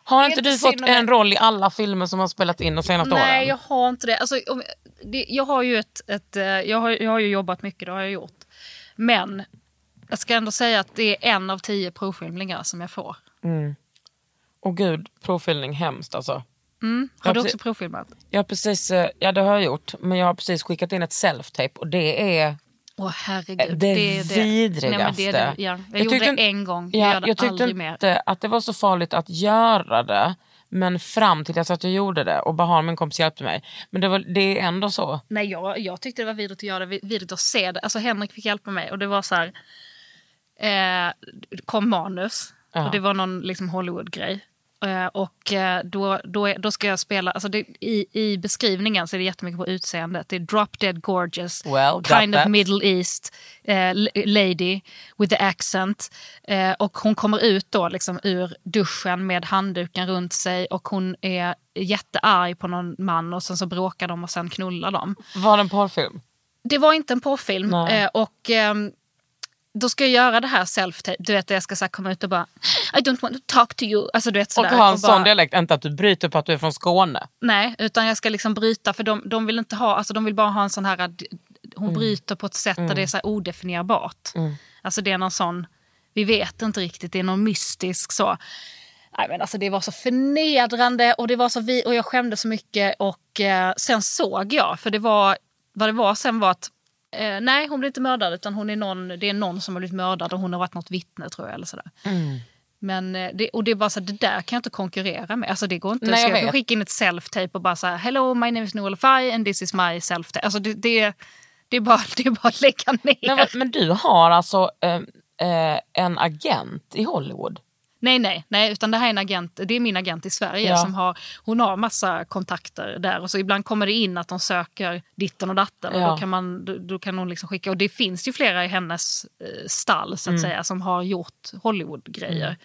Har inte du fått en roll i alla filmer som har spelat in de senaste nej, åren? jag har inte det. Alltså, om, det jag har ju ett, ett eh, jag, har, jag har ju jobbat mycket, det har jag gjort. Men jag ska ändå säga att det är en av tio provfilmningar som jag får. Åh gud, provfilmning, hemskt alltså. Har Ja, du också provfilmat? Jag har precis, eh, ja det har jag gjort, men jag har precis skickat in ett self-tape och det är Åh herregud. det, är vidrigaste. Nej, det det. Ja, jag, gjorde tyckte det inte- en gång, jag Ja, det jag tyckte aldrig mer. inte att det var så farligt att göra det. Men fram till dess att jag gjorde det och Bahar, min kompis, hjälpte mig. Men det, var, det är ändå så. Nej, jag, jag tyckte det var vidrigt att göra det, vidrigt att se det. Alltså Henrik fick hjälpa mig och det var så här. Eh, kom manus Ja. och det var någon liksom Hollywood-grej. Eh, och eh, då, då, då ska jag spela, alltså det, i, i beskrivningen så är det jättemycket på utseendet. Det är drop dead gorgeous, Well, kind of middle east eh, lady with the accent. Eh, och hon kommer ut då liksom ur duschen med handduken runt sig och hon är jättearg på någon man och sen så bråkar de och sen knullar de. Var det en porrfilm? Det var inte en porrfilm. Nej. Eh, och ehm, då ska jag göra det här self-tape. Du vet, jag ska så komma ut och bara I don't want to talk to you. Alltså, du vet, Och ha en Och sån bara- dialekt, inte att du bryter på att du är från Skåne. Nej, utan jag ska liksom bryta. För de, de vill inte ha, alltså de vill bara ha en sån här, hon Mm. bryter på ett sätt där det är så här odefinierbart. Alltså det är någon sån, vi vet inte riktigt, det är någon mystisk så. Nej, men alltså det var så förnedrande och, det var så vi, och jag skämde så mycket. Och eh, sen såg jag, för det var, vad det var sen var att eh, nej, hon blev inte mördad utan hon är någon, det är någon som har blivit mördad och hon har varit något vittne tror jag. Eller sådär. Men eh, det, och det är bara så det där kan jag inte konkurrera med. Alltså det går inte. Nej, jag jag kan skicka in ett self-tape och bara så här, hello my name is Noel Fai and this is my self-tape. Alltså det, det, det, är bara, <laughs> det är bara att lägga ner. Men, men du har alltså eh, eh, en agent i Hollywood? Nej, nej, nej, utan det här är en agent, det är min agent i Sverige Ja. som har, hon har massa kontakter där och så ibland kommer det in att de söker ditten och datten och Ja. då kan, man, då, då kan hon liksom skicka, och det finns ju flera i hennes eh, stall så att Mm. säga som har gjort Hollywood-grejer.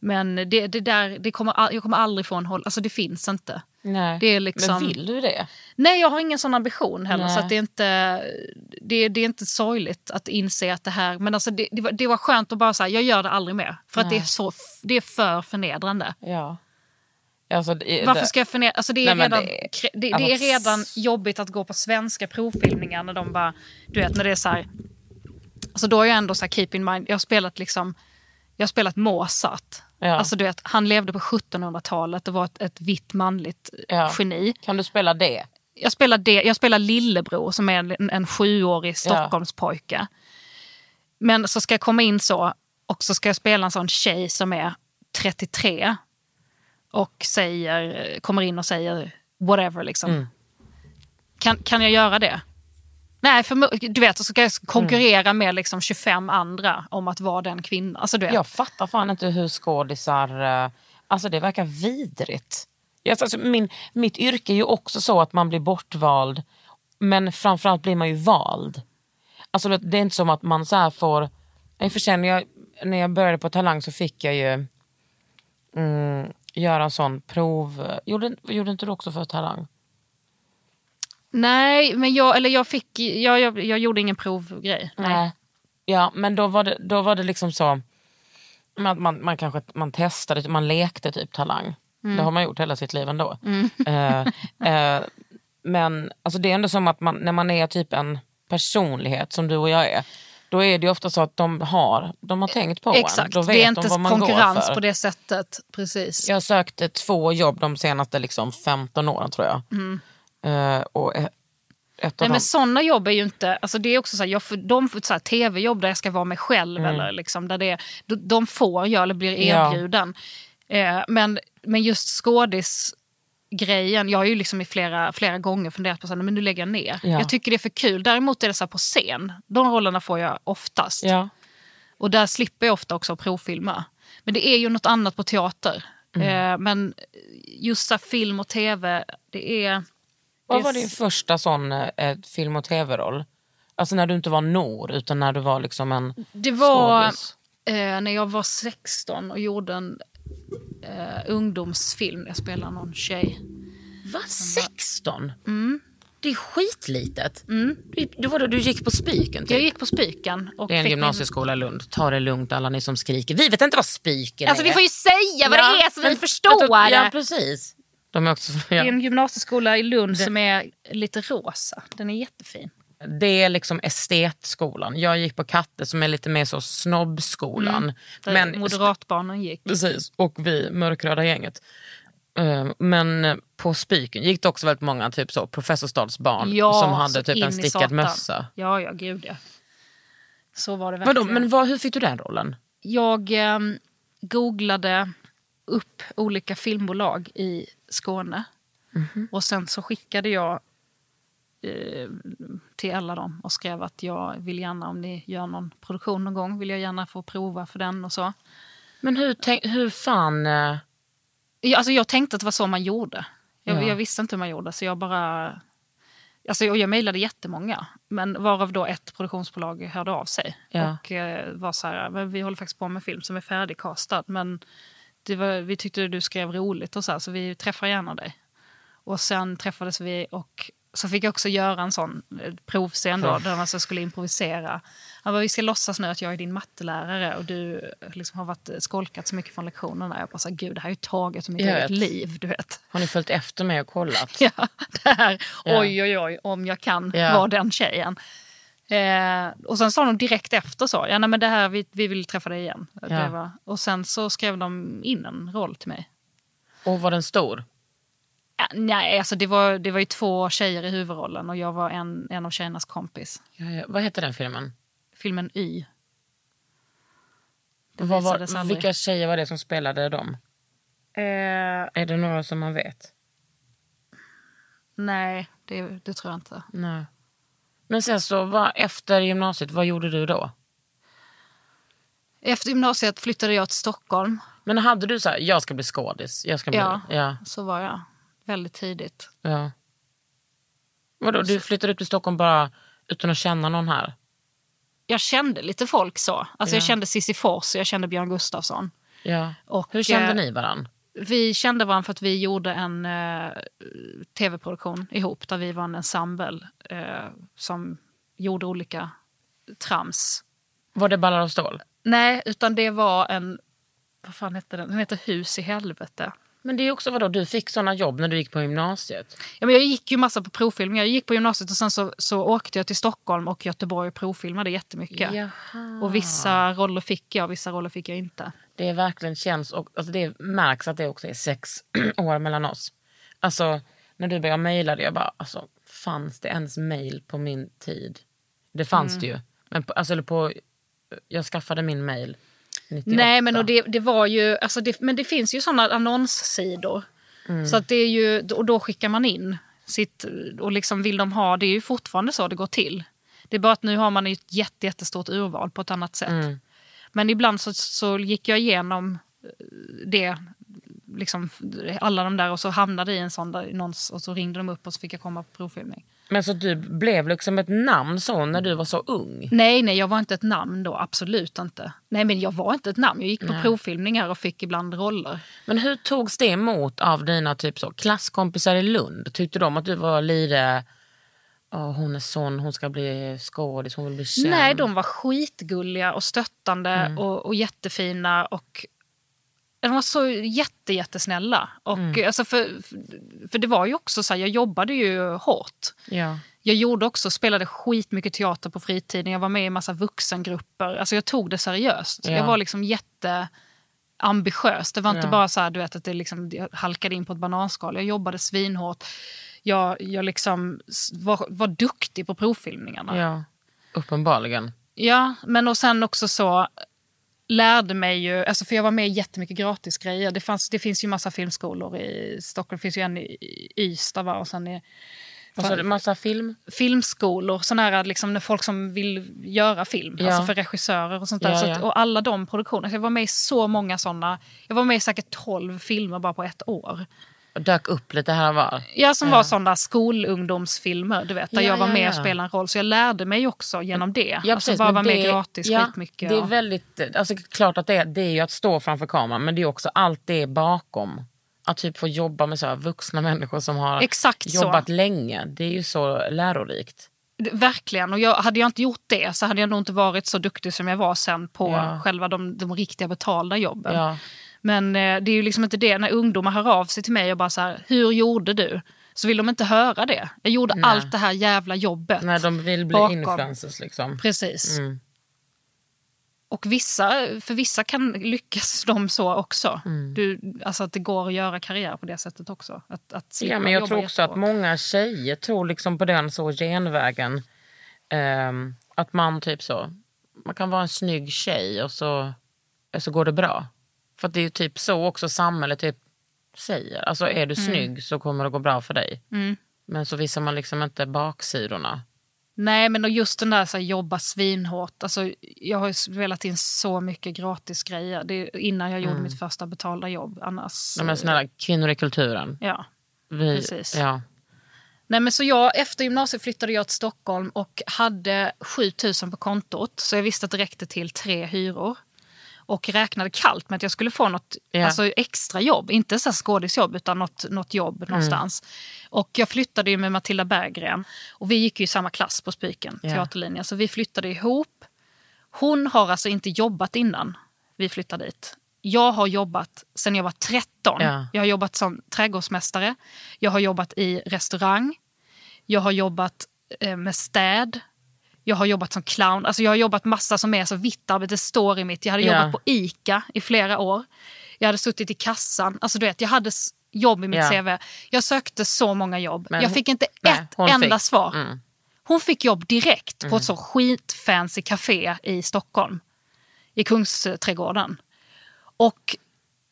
Men det, det där, det kommer, jag kommer aldrig få en alltså det finns inte. Nej. Det är liksom- Men vill du det? Nej, jag har ingen sån ambition heller. Nej. Så det, är inte, det, det är inte sorgligt att inse att det här... Men alltså det, det, var, det var skönt att bara säga, jag gör det aldrig mer. För att det är, så, det är för förnedrande. Ja. Alltså, det, Varför ska jag förnedra? Alltså det, är Nej, redan, det det, det, alltså- är redan jobbigt att gå på svenska provfilmningar när de bara... Du vet, när det är så här... Alltså då har jag ändå så här, keep in mind, jag har spelat liksom... Jag har spelat Mozart. Ja. Alltså du vet, han levde på 1700-talet och var ett, ett vitt manligt eh, Ja. geni. Kan du spela det? jag spelar, det, jag spelar lillebror som är en, en sjuårig Stockholmspojke. Men så ska jag komma in så och så ska jag spela en sån tjej som är 33 och säger, kommer in och säger whatever. Liksom. Kan, kan jag göra det? Nej, för, du vet, så ska jag konkurrera med liksom 25 andra om att vara den kvinnan. Alltså, du vet. Jag fattar fan inte hur skådisar... eh, Alltså det verkar vidrigt. Alltså, min, mitt yrke är ju också så att man blir bortvald. Men framförallt blir man ju vald. Alltså det är inte som att man så får I och när jag, när jag började på Talang så fick jag ju mm, göra en sån prov. Gjorde, gjorde inte du också för Talang? Nej, men jag, eller jag, fick, jag, jag, jag gjorde ingen provgrej. Nej. Ja, men då var det, då var det liksom så. Man, man, man kanske man testade, man lekte typ Talang. Det har man gjort hela sitt liv ändå. Eh, eh, men alltså det är ändå som att man, när man är typ en personlighet som du och jag är. Då är det ofta så att de har, de har tänkt på en. Exakt, Då vet det är de inte vad man konkurrens på det sättet. Precis. Jag har sökt eh, två jobb de senaste liksom 15 åren tror jag. Eh, och e- ett. Nej, men sådana jobb är ju inte, alltså det är också så här, jag de får så tv-jobb där jag ska vara mig själv Mm. eller liksom där det, de, de får jag eller blir Ja. erbjuden. Eh, men, men just skådisgrejen, jag har ju liksom i flera, flera gånger funderat på att men nu lägger jag ner. Ja. Jag tycker det är för kul. Däremot är det så på scen, de rollerna får jag oftast. ja. Och där slipper jag ofta också att provfilma. Men det är ju något annat på teater. Mm. Eh, men just så film och tv, det är... Vad det var din första sån eh, film och tv-roll? Alltså när du inte var Nor utan när du var liksom en Det var eh, när jag var 16 och gjorde en eh, ungdomsfilm. Jag spelade någon tjej. Va? 16? Mm. Det är skitlitet. Du, du, var det, du gick på Spiken typ? Jag gick på Spiken. Och Det är en gymnasieskola i Lund. Ta det lugnt alla ni som skriker. Vi vet inte vad Spiken. Alltså är. vi får ju säga vad det är så vi förstår. Ja precis. De är också, Det är ja. en gymnasieskola i Lund som är lite rosa. Den är jättefin. Det är liksom estetskolan. Jag gick på Katte som är lite mer så snobbskolan. Där Men, Moderatbarnen gick. precis, och vi mörkröda gänget. Eh, Men eh, på Spiken gick det också väldigt många typ så professorstadsbarn Ja, som hade typ en stickad satan. mössa. Ja, ja, gud ja. Så var det Vadå, verkligen. men vad, hur fick du den rollen? Jag eh, googlade upp olika filmbolag i Skåne. Mhm. Och sen så skickade jag eh, till alla dem och skrev att jag vill gärna, om ni gör någon produktion någon gång, vill jag gärna få prova för den och så. Men hur, hur fan... eh, Jag, alltså jag tänkte att det var så man gjorde. Jag, Ja. jag visste inte hur man gjorde, så jag bara... Alltså jag, jag mejlade jättemånga, men varav då ett produktionsbolag hörde av sig. Ja. Och eh, var så här, "Men vi håller faktiskt på med film som är färdigkastad, men var, vi tyckte du skrev roligt och så här, så vi träffar gärna dig. Och sen träffades vi och så fick jag också göra en sån eh, provscen då, där man så skulle improvisera. Han bara, vi ska låtsas nu att jag är din mattelärare och du eh, liksom har varit eh, skolkat så mycket från lektionerna. Jag bara, så här, gud det här har ju tagit så mycket Jag av mitt vet. liv, du vet. Har ni följt efter mig och kollat? <laughs> Ja, det här, Ja. oj oj oj, om jag kan Ja. vara den tjejen. Eh, och sen sa de direkt efter så, ja nej, men det här, vi, vi vill träffa dig igen. Ja. Var, och sen så skrev de in en roll till mig. Och var den stor? Ja, nej, alltså det var, det var ju två tjejer i huvudrollen och jag var en, en av tjejernas kompis. Ja, ja. Vad heter den filmen? Filmen Y. Vad var, vilka tjejer var det som spelade dem? Eh, Är det några som man vet? nej, det, det tror jag inte. Nej. Men sen så, vad, efter gymnasiet, vad gjorde du då? Efter gymnasiet flyttade jag till Stockholm. Men hade du så här, jag ska bli skådis? Jag ska bli, Ja. ja. Så var jag väldigt tidigt. ja. Vadå, du flyttade upp till Stockholm bara utan att känna någon här? Jag kände lite folk så. Alltså Jag Ja. kände Cissi Fors och jag kände Björn Gustafsson. Ja. Och, Hur kände eh, ni varann? Vi kände varandra för att vi gjorde en eh, tv-produktion ihop där vi var en ensemble eh, som gjorde olika trams. Var det Ballar av stål? Nej, utan det var en... Vad fan hette den? Den heter Hus i helvete. Men det är också vadå, du fick såna jobb när du gick på gymnasiet? Ja, men jag gick ju massa på provfilm. Jag gick på gymnasiet och sen så, så åkte jag till Stockholm och Göteborg och provfilmade jättemycket. Jaha. Och vissa roller fick jag, vissa roller fick jag inte. Det verkligen känns, och, alltså det märks att det också är sex <clears throat> år mellan oss. Alltså när du började mejla det, jag bara, alltså, fanns det ens mejl på min tid? Det fanns Mm. det ju. Men på, alltså, eller på, jag skaffade min mejl 98. Nej, men och det, det var ju... Alltså det, men det finns ju såna annonssidor. Mm. Så att det är ju, och då skickar man in sitt... Och liksom vill de ha... Det är ju fortfarande så det går till. Det är bara att nu har man ett jätte, jättestort urval på ett annat sätt. Mm. Men ibland så, så gick jag igenom eh, det, liksom alla de där och så hamnade i en sån där, någons, och så ringde de upp och så fick jag komma på provfilmning. Men så du blev liksom ett namn så när du var så ung? Nej, nej, jag var inte ett namn då. Absolut inte. Nej, men jag var inte ett namn. Jag gick på provfilmningar och fick ibland roller. Men hur togs det emot av dina typ så, klasskompisar i Lund? Tyckte de att du var lite... "Åh, hon är sån, hon ska bli skådis, hon vill bli känd. Nej, de var skitgulliga och stöttande och, och jättefina. Och de var så jätte, jättesnälla. Och, alltså för, för det var ju också så här, jag jobbade ju hårt. Ja. Jag gjorde också, spelade skitmycket teater på fritiden. Jag var med i massa vuxengrupper. Alltså jag tog det seriöst. Ja. Jag var liksom jätteambitiös. Det var inte Ja. bara så här, du vet, att det liksom, jag halkade in på ett bananskal. Jag jobbade svinhårt. Jag, jag liksom var, var duktig på provfilmningarna. ja, uppenbarligen. Ja, men och sen också så lärde mig ju, alltså för jag var med i jättemycket gratis grejer. Det, fanns, det finns ju massa filmskolor i Stockholm, det finns ju en i Ystad va? och sen i Och så är det massa film. filmskolor, såna här liksom folk som vill göra film, Ja. alltså för regissörer och sånt där. Ja, Så att, och alla de produktionerna, så jag var med i så många såna. Jag var med i säkert 12 filmer bara på ett år. Dök upp lite här och var. Ja, som var sådana skolungdomsfilmer, du vet, där Ja, jag var med ja. och spelade en roll. Så jag lärde mig också genom det. Ja, alltså precis, bara men vara med gratis ja, skitmycket. Det är väldigt, alltså klart att det är, det är ju att stå framför kameran men det är också allt det bakom. Att typ få jobba med så vuxna människor som har Exakt så. jobbat länge. Det är ju så lärorikt. Verkligen. Och jag, hade jag inte gjort det så hade jag nog inte varit så duktig som jag var sen på Ja. själva de, de riktiga betalda jobben. Ja. Men eh, det är ju liksom inte det. När ungdomar hör av sig till mig och bara så här, hur gjorde du? Så vill de inte höra det. Jag gjorde Nej. allt det här jävla jobbet. När de vill bli Bakom. influencers liksom. Precis. Mm. Och vissa, för vissa kan lyckas de så också. Mm. Du, alltså att det går att göra karriär på det sättet också. Att, att Ja, men jag tror också att jättehårt. många tjejer tror liksom på den så genvägen. Ehm, att man typ så, man kan vara en snygg tjej och så, så går det bra. För att det är ju typ så också samhället typ säger. Alltså är du snygg så kommer det gå bra för dig. Mm. Men så visar man liksom inte baksidorna. Nej, men och just den där så här, jobba svinhårt. Alltså, jag har ju spelat in så mycket gratis grejer det innan jag gjorde mitt första betalda jobb. Annars... Mm. Men snälla, kvinnor i kulturen. Ja. Vi, Precis. Ja. Nej, men så jag, efter gymnasiet flyttade jag till Stockholm och hade 7000 på kontot. Så jag visste att det räckte till tre hyror. Och räknade kallt med att jag skulle få något Ja. alltså, extra jobb. Inte så skådisjobb utan något, något jobb Mm. någonstans. Och jag flyttade ju med Matilda Berggren. Och vi gick ju i samma klass på Spiken, Ja. teaterlinjen. Så vi flyttade ihop. Hon har alltså inte jobbat innan vi flyttade dit. Jag har jobbat sedan jag var 13. Ja. Jag har jobbat som trädgårdsmästare. Jag har jobbat i restaurang. Jag har jobbat eh, med städ. Jag har jobbat som clown. Alltså jag har jobbat massa som är så vitt arbete. Det står i mitt. Jag hade Ja. jobbat på ICA i flera år. Jag hade suttit i kassan. Alltså du vet, jag hade jobb i mitt Ja. CV. Jag sökte så många jobb. Men jag hon- fick inte nej, ett hon enda fick. svar. Mm. Hon fick jobb direkt på ett så skitfancy café i Stockholm. I Kungsträdgården. Och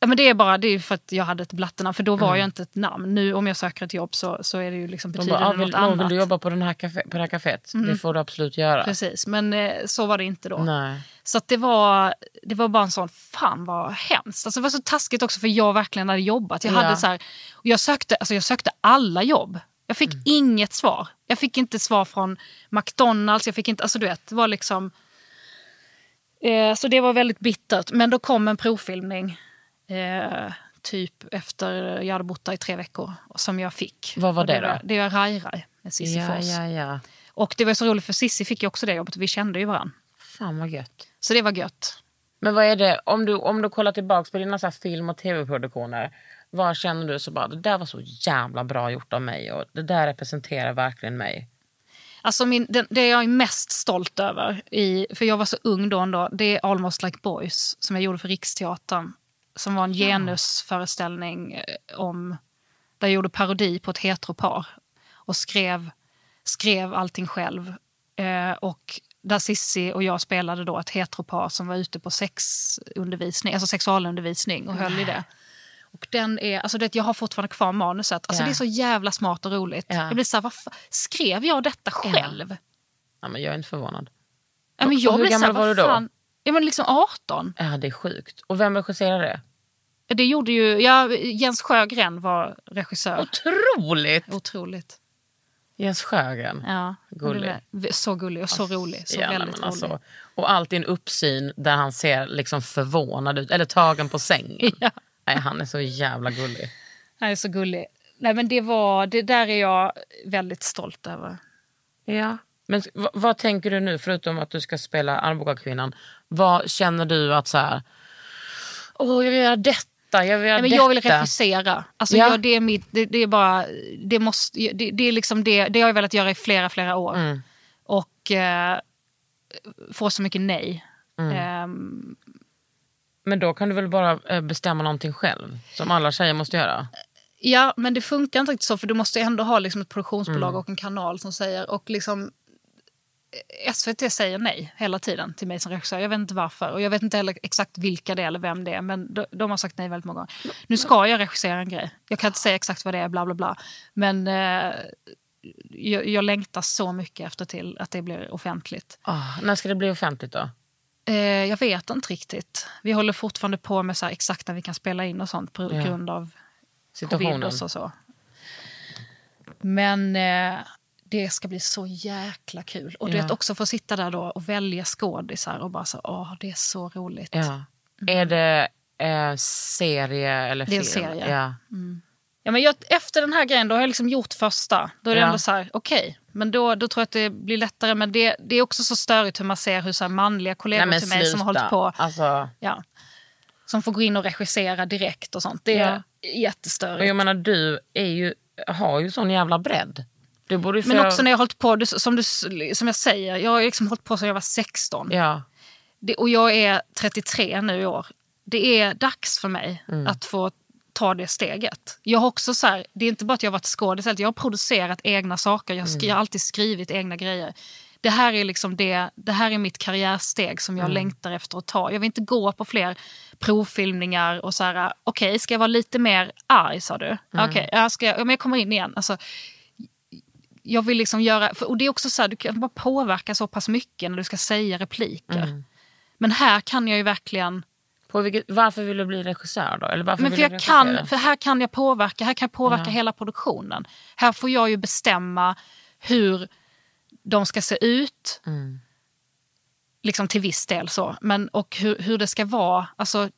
ja, men det är bara det är för att jag hade ett blattenamn. För då var jag inte ett namn. Nu om jag söker ett jobb så, så är det ju liksom, De betyder bara, ah, det vill, något åh, annat. Mm. vill du jobba på, den här café, på det här kaféet? Det får du absolut göra. Precis, men eh, så var det inte då. Nej. Så att det, var, det var bara en sån, fan vad hemskt. Alltså det var så taskigt också för jag verkligen hade jobbat. Jag, Ja. hade så här, jag, sökte, alltså jag sökte alla jobb. Jag fick inget svar. Jag fick inte svar från McDonalds. Jag fick inte, alltså du vet, det var liksom... Eh, så det var väldigt bittert. Men då kom en provfilmning. Eh, typ efter jag hade bott där i tre veckor. Som jag fick. Vad var Och det då? var- Det var Rai Rai med Cissi Ja, Fors. ja, ja. Och det var så roligt för Cissi fick ju också det jobbet. Vi kände ju varandra. Fan vad gött. Så det var gött. Men vad är det, om du, om du kollar tillbaka på dina så film och tv-produktioner. Vad känner du så bara, det där var så jävla bra gjort av mig och det där representerar verkligen mig. Alltså min, den, det jag är mest stolt över, i, för jag var så ung då ändå, det är Almost like boys som jag gjorde för Riksteatern. Som var en genusföreställning eh, om, där jag gjorde parodi på ett heteropar. Och skrev, skrev allting själv. Eh, och där Sissi och jag spelade då ett heteropar som var ute på sexundervisning, alltså sexualundervisning och höll i det. Och den är, alltså det, jag har fortfarande kvar manuset. Alltså Ja. Det är så jävla smart och roligt. Ja. Jag blir så här, skrev jag detta själv? Ja, men jag är inte förvånad. Ja, men jag hur blir så här, gammal var du då? fan? Ja, men liksom 18. Ja, det är sjukt. Och vem regisserar det? Det gjorde ju, ja, Jens Sjögren var regissör. Otroligt! Otroligt. Jens Sjögren. Ja, Gullig. Så gullig och så rolig. Så Ja, väldigt men rolig. alltså, och alltid en uppsyn där han ser liksom förvånad ut, eller tagen på sängen. <laughs> Ja. Nej, han är så jävla gullig. Han är så gullig. Nej, men det, var, det där är jag väldigt stolt över. Ja. Men v- vad tänker du nu, förutom att du ska spela Arboga-kvinnan? Vad känner du att så här... Åh, jag vill göra detta, jag vill göra Nej, men detta. jag vill regissera. Alltså, Ja. jag, det, är mitt, det, det är bara... Det, måste, det, det, är liksom det, det har jag velat göra i flera, flera år. Mm. Och eh, få så mycket nej. Mm. Ehm, Men då kan du väl bara eh, bestämma någonting själv, som alla tjejer måste göra? Ja, men det funkar inte riktigt så för du måste ändå ha liksom ett produktionsbolag Mm. och en kanal som säger och liksom SVT säger nej hela tiden till mig som regissör. Jag vet inte varför och jag vet inte heller exakt vilka det är eller vem det är men de, de har sagt nej väldigt många gånger. Nu ska jag regissera en grej. Jag kan inte säga exakt vad det är, bla bla bla. Men eh, jag, jag längtar så mycket efter till att det blir offentligt. Ah, när ska det bli offentligt då? Eh, jag vet inte riktigt. Vi håller fortfarande på med så exakt när vi kan spela in och sånt på grund av Situationen? covid och så. så. Men eh, det ska bli så jäkla kul. Och du Ja. vet också få sitta där då och välja skådisar och bara så, åh det är så roligt. Ja. Är det eh, serie eller Det är film? en serie. Ja. Ja, men jag, efter den här grejen då har jag liksom gjort första. Då är det Ja. ändå så här, okej. men då, då tror jag att det blir lättare. Men det, det är också så störigt hur man ser hur så manliga kollegor Nej, till mig som har hållit på. Alltså, Ja, som får gå in och regissera direkt och sånt. Det är jättestörigt. och jag menar, du är ju, har ju sån jävla bredd. Men också när jag har hållit på, som, du, som jag säger, jag har liksom hållit på sedan jag var 16. Ja. Det, och jag är 33 nu i år. Det är dags för mig att få ta det steget. Jag har också så här, det är inte bara att jag har varit skådis, jag har producerat egna saker. Jag, sk- jag har alltid skrivit egna grejer. Det här är liksom det, det här är mitt karriärsteg som jag längtar efter att ta. Jag vill inte gå på fler provfilmningar och så här, okej, ska jag vara lite mer arg sa du? Okej, jag, ska, men jag kommer in igen. Alltså, jag vill liksom göra, för, och det är också så här, du kan bara påverka så pass mycket när du ska säga repliker. Men här kan jag ju verkligen, vilket, varför vill du bli regissör då? Eller varför men för, jag regissera? kan, för här kan jag påverka, här kan jag påverka hela produktionen. Här får jag ju bestämma hur de ska se ut. Mm. Liksom till viss del så. Men, och hur, hur det ska vara. Alltså,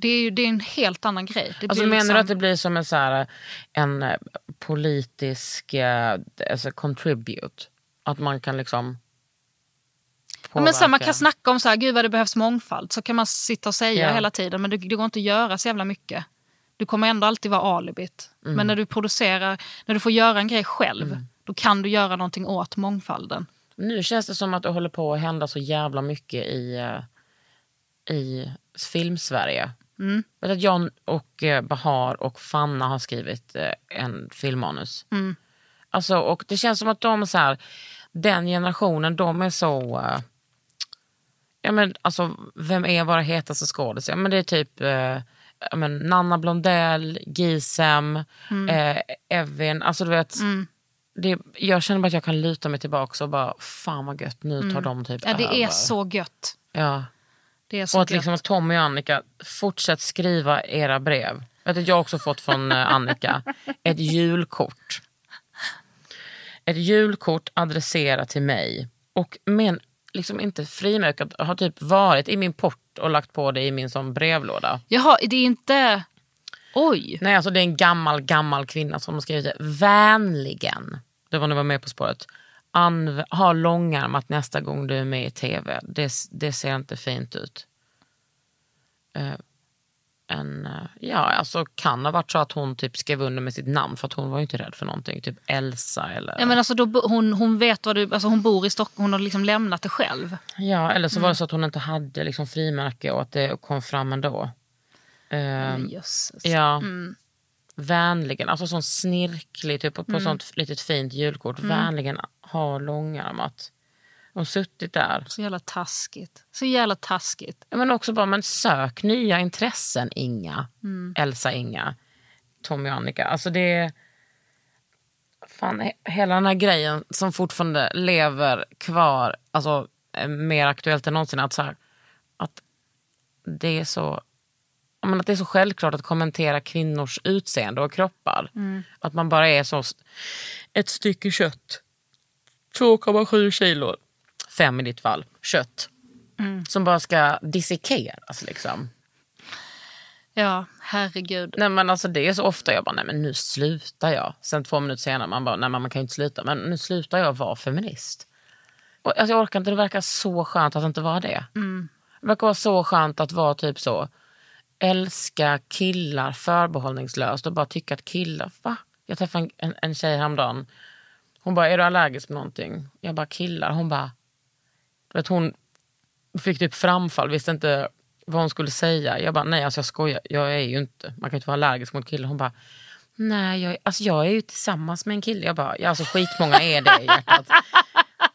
det är ju det är en helt annan grej. Det Alltså, menar liksom, du att det blir som en, så här, en eh, politisk eh, alltså contribute? Att man kan liksom Ja, men så här, man kan snacka om så här, gud vad det behövs mångfald. Så kan man sitta och säga Ja. hela tiden. Men det, det går inte att göra så jävla mycket. Du kommer ändå alltid vara alibit. Mm. Men när du producerar, när du får göra en grej själv. Då kan du göra någonting åt mångfalden. Nu känns det som att det håller på att hända så jävla mycket i, eh, i filmsverige. Mm. Vet att John och eh, Bahar och Fanna har skrivit eh, en filmmanus. Mm. Alltså, och det känns som att de så här, den generationen, de är så... eh, ja, men, alltså, vem är våra hetaste skådisar? Ja, men det är typ eh, ja, men, Nanna Blondell, Gisem, eh, Evin. Alltså, du vet, det, jag känner bara att jag kan luta mig tillbaka och bara, fan vad gött, nu tar de typ Ja, det över. är så gött. Ja. Det är så Och att gött. liksom att Tommy och Annika, fortsätt skriva era brev. Vet du, jag har också fått från eh, Annika ett julkort. Ett julkort adresserat till mig. Och men liksom inte frimärkat, har typ varit i min port och lagt på det i min som brevlåda. Jaha, det är inte... Oj! Nej, alltså det är en gammal, gammal kvinna som har skrivit det. Vänligen, det var när jag var med På spåret. Anv- ha långärmat nästa gång du är med i tv. Det, det ser inte fint ut. Eh, en, eh, ja, alltså kan ha varit så att hon typ skrev under med sitt namn för att hon var ju inte rädd för någonting. Typ Elsa eller... Ja, men alltså, då, hon, hon vet vad du... Alltså, hon bor i Stockholm, hon har liksom lämnat det själv. Ja, eller så Mm. var det så att hon inte hade liksom frimärke och att det kom fram ändå. Men jösses. Ja. Mm. Vänligen, alltså sån snirklig, typ på, på sånt litet fint julkort. Mm. Vänligen ha långärmat. Och suttit där. Så jävla taskigt. Så jävla taskigt. Men också bara, men sök nya intressen Inga. Mm. Elsa Inga. Tommy och Annika. Alltså det. Fan, he- hela den här grejen som fortfarande lever kvar, alltså är mer aktuellt än någonsin. Att, så här, att det är så men att det är så självklart att kommentera kvinnors utseende och kroppar. Att man bara är så, ett stycke kött, 2,7 kilo, fem i ditt fall, kött. Som bara ska dissekeras liksom. Ja, herregud. Nej men alltså det är så ofta jag bara, nej men nu slutar jag. Sen två minuter senare, man bara, nej men man kan ju inte sluta. Men nu slutar jag vara feminist. Och, alltså, jag orkar inte, det verkar så skönt att inte vara det. Det verkar vara så skönt att vara typ så, älska killar förbehållningslöst och bara tycka att killar, va? Jag träffade en, en, en tjej häromdagen. Hon bara, är du allergisk mot någonting? Jag bara, killar. Hon bara, vet, hon fick typ framfall, visste inte vad hon skulle säga. Jag bara, nej alltså jag skojar, jag är ju inte, man kan ju inte vara allergisk mot killar. Hon bara, nej jag, alltså jag är ju tillsammans med en kille. Jag bara, ja, alltså skitmånga är det i hjärtat.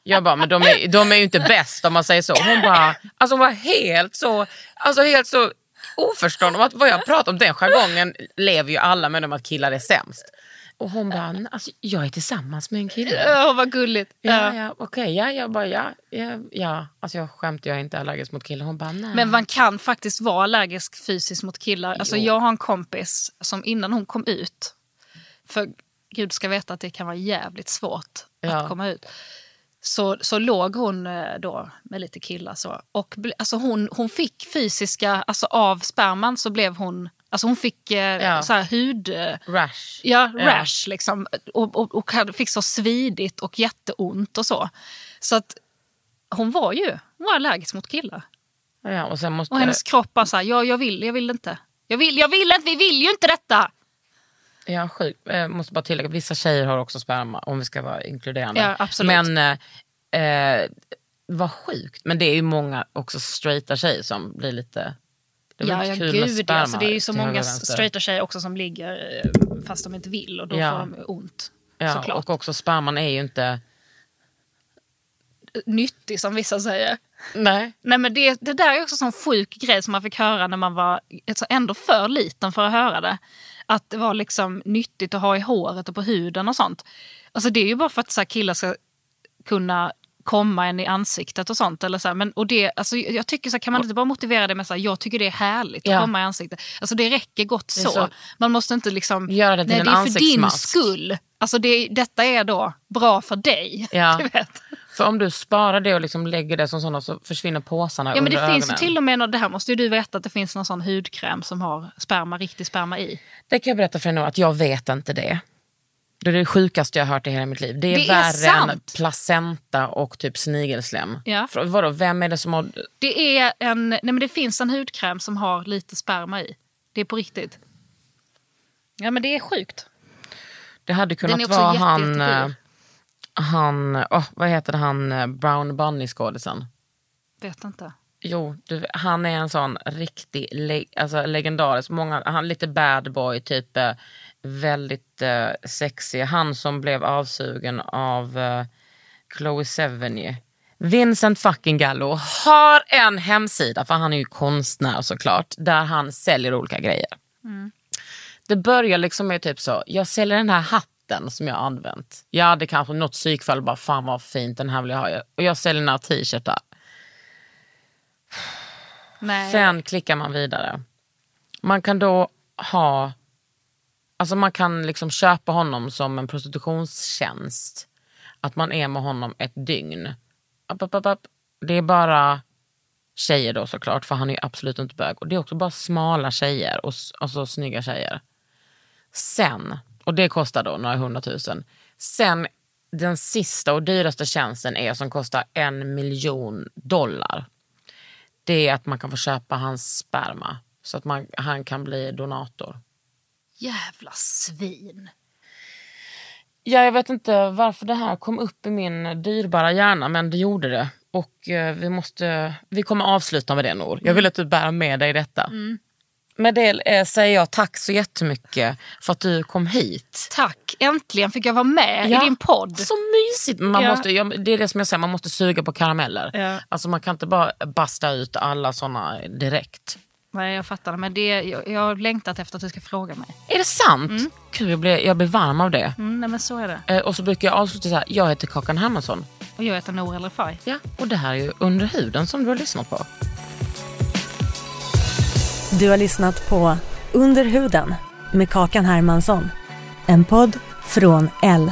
Jag bara, men de är, de är ju inte bäst om man säger så. Hon bara, alltså hon var helt så, alltså helt så oförstående om att vad jag pratar om. Den jargongen lever ju alla med om att killar är sämst. Och hon bara, "Nej, alltså, jag är tillsammans med en kille. Ja, vad gulligt. Ja, Ja. okej, ja, jag bara, ja, ja, ja. Alltså jag skämtar, jag är inte allergisk mot killar. Hon bara, nej. Men man kan faktiskt vara allergisk fysiskt mot killar. Alltså, jag har en kompis som innan hon kom ut, för gud ska veta att det kan vara jävligt svårt Ja. att komma ut. Så, så låg hon eh, då med lite killar. Så. Och alltså hon, hon fick fysiska, alltså av sperman så blev hon, alltså hon fick eh, Ja. så här hud... Eh, Rash. Ja, Ja. rash liksom. Och, och, och fick så svidigt och jätteont och så. Så att hon var ju hon var allergisk mot killar. Ja, och sen måste... Och hennes kropp bara så här, ja, jag vill, jag vill inte. Jag vill, jag vill inte, vi vill ju inte detta! Ja, sjukt. Jag måste bara tillägga, vissa tjejer har också sperma om vi ska vara inkluderande. Ja, absolut. Men eh, eh, vad sjukt. Men det är ju många också straighta tjejer som blir lite... Det Ja, ja gud. Alltså, det är ju så många straighta tjejer också som ligger eh, fast de inte vill och då Ja. får de ont. Ja, såklart. och också sperman är ju inte... Nyttig som vissa säger. Nej. Nej, men det, det där är också en sån sjuk grej som man fick höra när man var alltså ändå för liten för att höra det. Att det var liksom nyttigt att ha i håret och på huden och sånt. Alltså det är ju bara för att så killar ska kunna komma en i ansiktet och sånt. Eller så här. Men, och det, alltså, jag tycker så här, kan man inte bara motivera det med att jag tycker det är härligt Ja. att komma i ansiktet. Alltså det räcker gott så. så- Man måste inte liksom... Göra det till nej, en det är för din skull. Alltså det, detta är då bra för dig. Ja. <laughs> Du vet. För om du sparar det och liksom lägger det som sådana så försvinner påsarna Ja, men under det finns ju ögonen. till och med, det här måste ju du veta, att det finns någon sån hudkräm som har sperma, riktig sperma i. Det kan jag berätta för dig nu att jag vet inte det. Det är det sjukaste jag har hört i hela mitt liv. Det är, Det är värre än sant. placenta och typ snigelslem. Ja. För, vadå, vem är det som har... Det, är en, nej men det finns en hudkräm som har lite sperma i. Det är på riktigt. Ja men det är sjukt. Det hade kunnat är vara jätte, han... jättedyr. Han åh, vad heter han eh, Brown Bunny-skådisen? Vet inte. Jo, du, han är en sån riktig le, alltså legendarisk. Många, han är lite bad boy, typ eh, väldigt eh, sexig. Han som blev avsugen av eh, Chloe Sevigny. Vincent fucking Gallo har en hemsida, för han är ju konstnär såklart, där han säljer olika grejer. Det börjar liksom med typ så, jag säljer den här hatten som jag har använt. Ja, det kanske något psykfall bara, fan vad fint, den här vill jag ha. Och jag säljer några t-shirtar. Nej. Sen klickar man vidare. Man kan då ha, alltså man kan liksom köpa honom som en prostitutionstjänst. Att man är med honom ett dygn. App, app, app. Det är bara tjejer då såklart, för han är ju absolut inte bög. Och det är också bara smala tjejer och, och så snygga tjejer. Sen, och det kostar då några hundratusen. Sen den sista och dyraste tjänsten är som kostar en miljon dollar det är att man kan få köpa hans sperma så att man, han kan bli donator. Jävla svin. Ja, jag vet inte varför det här kom upp i min dyrbara hjärna, men det gjorde det. Och eh, vi, måste, vi kommer avsluta med det, Nor. Jag vill att du bär med dig detta. Med det eh, säger jag tack så jättemycket för att du kom hit. Tack, äntligen fick jag vara med Ja. i din podd. Så mysigt! Man Ja. måste, det är det som jag säger, man måste suga på karameller. Ja. Alltså man kan inte bara basta ut alla såna direkt. Nej, jag fattar. Men det, jag, jag har längtat efter att du ska fråga mig. Är det sant? Gud, jag blir, jag blir varm av det. Mm, nej, men så är det. Eh, och så brukar jag avsluta så här, jag heter Kakan Hermansson. Och jag heter Nour El Refai. Ja, och det här är ju Under huden som du har lyssnat på. Du har lyssnat på Under huden med Kakan Hermansson. En podd från L.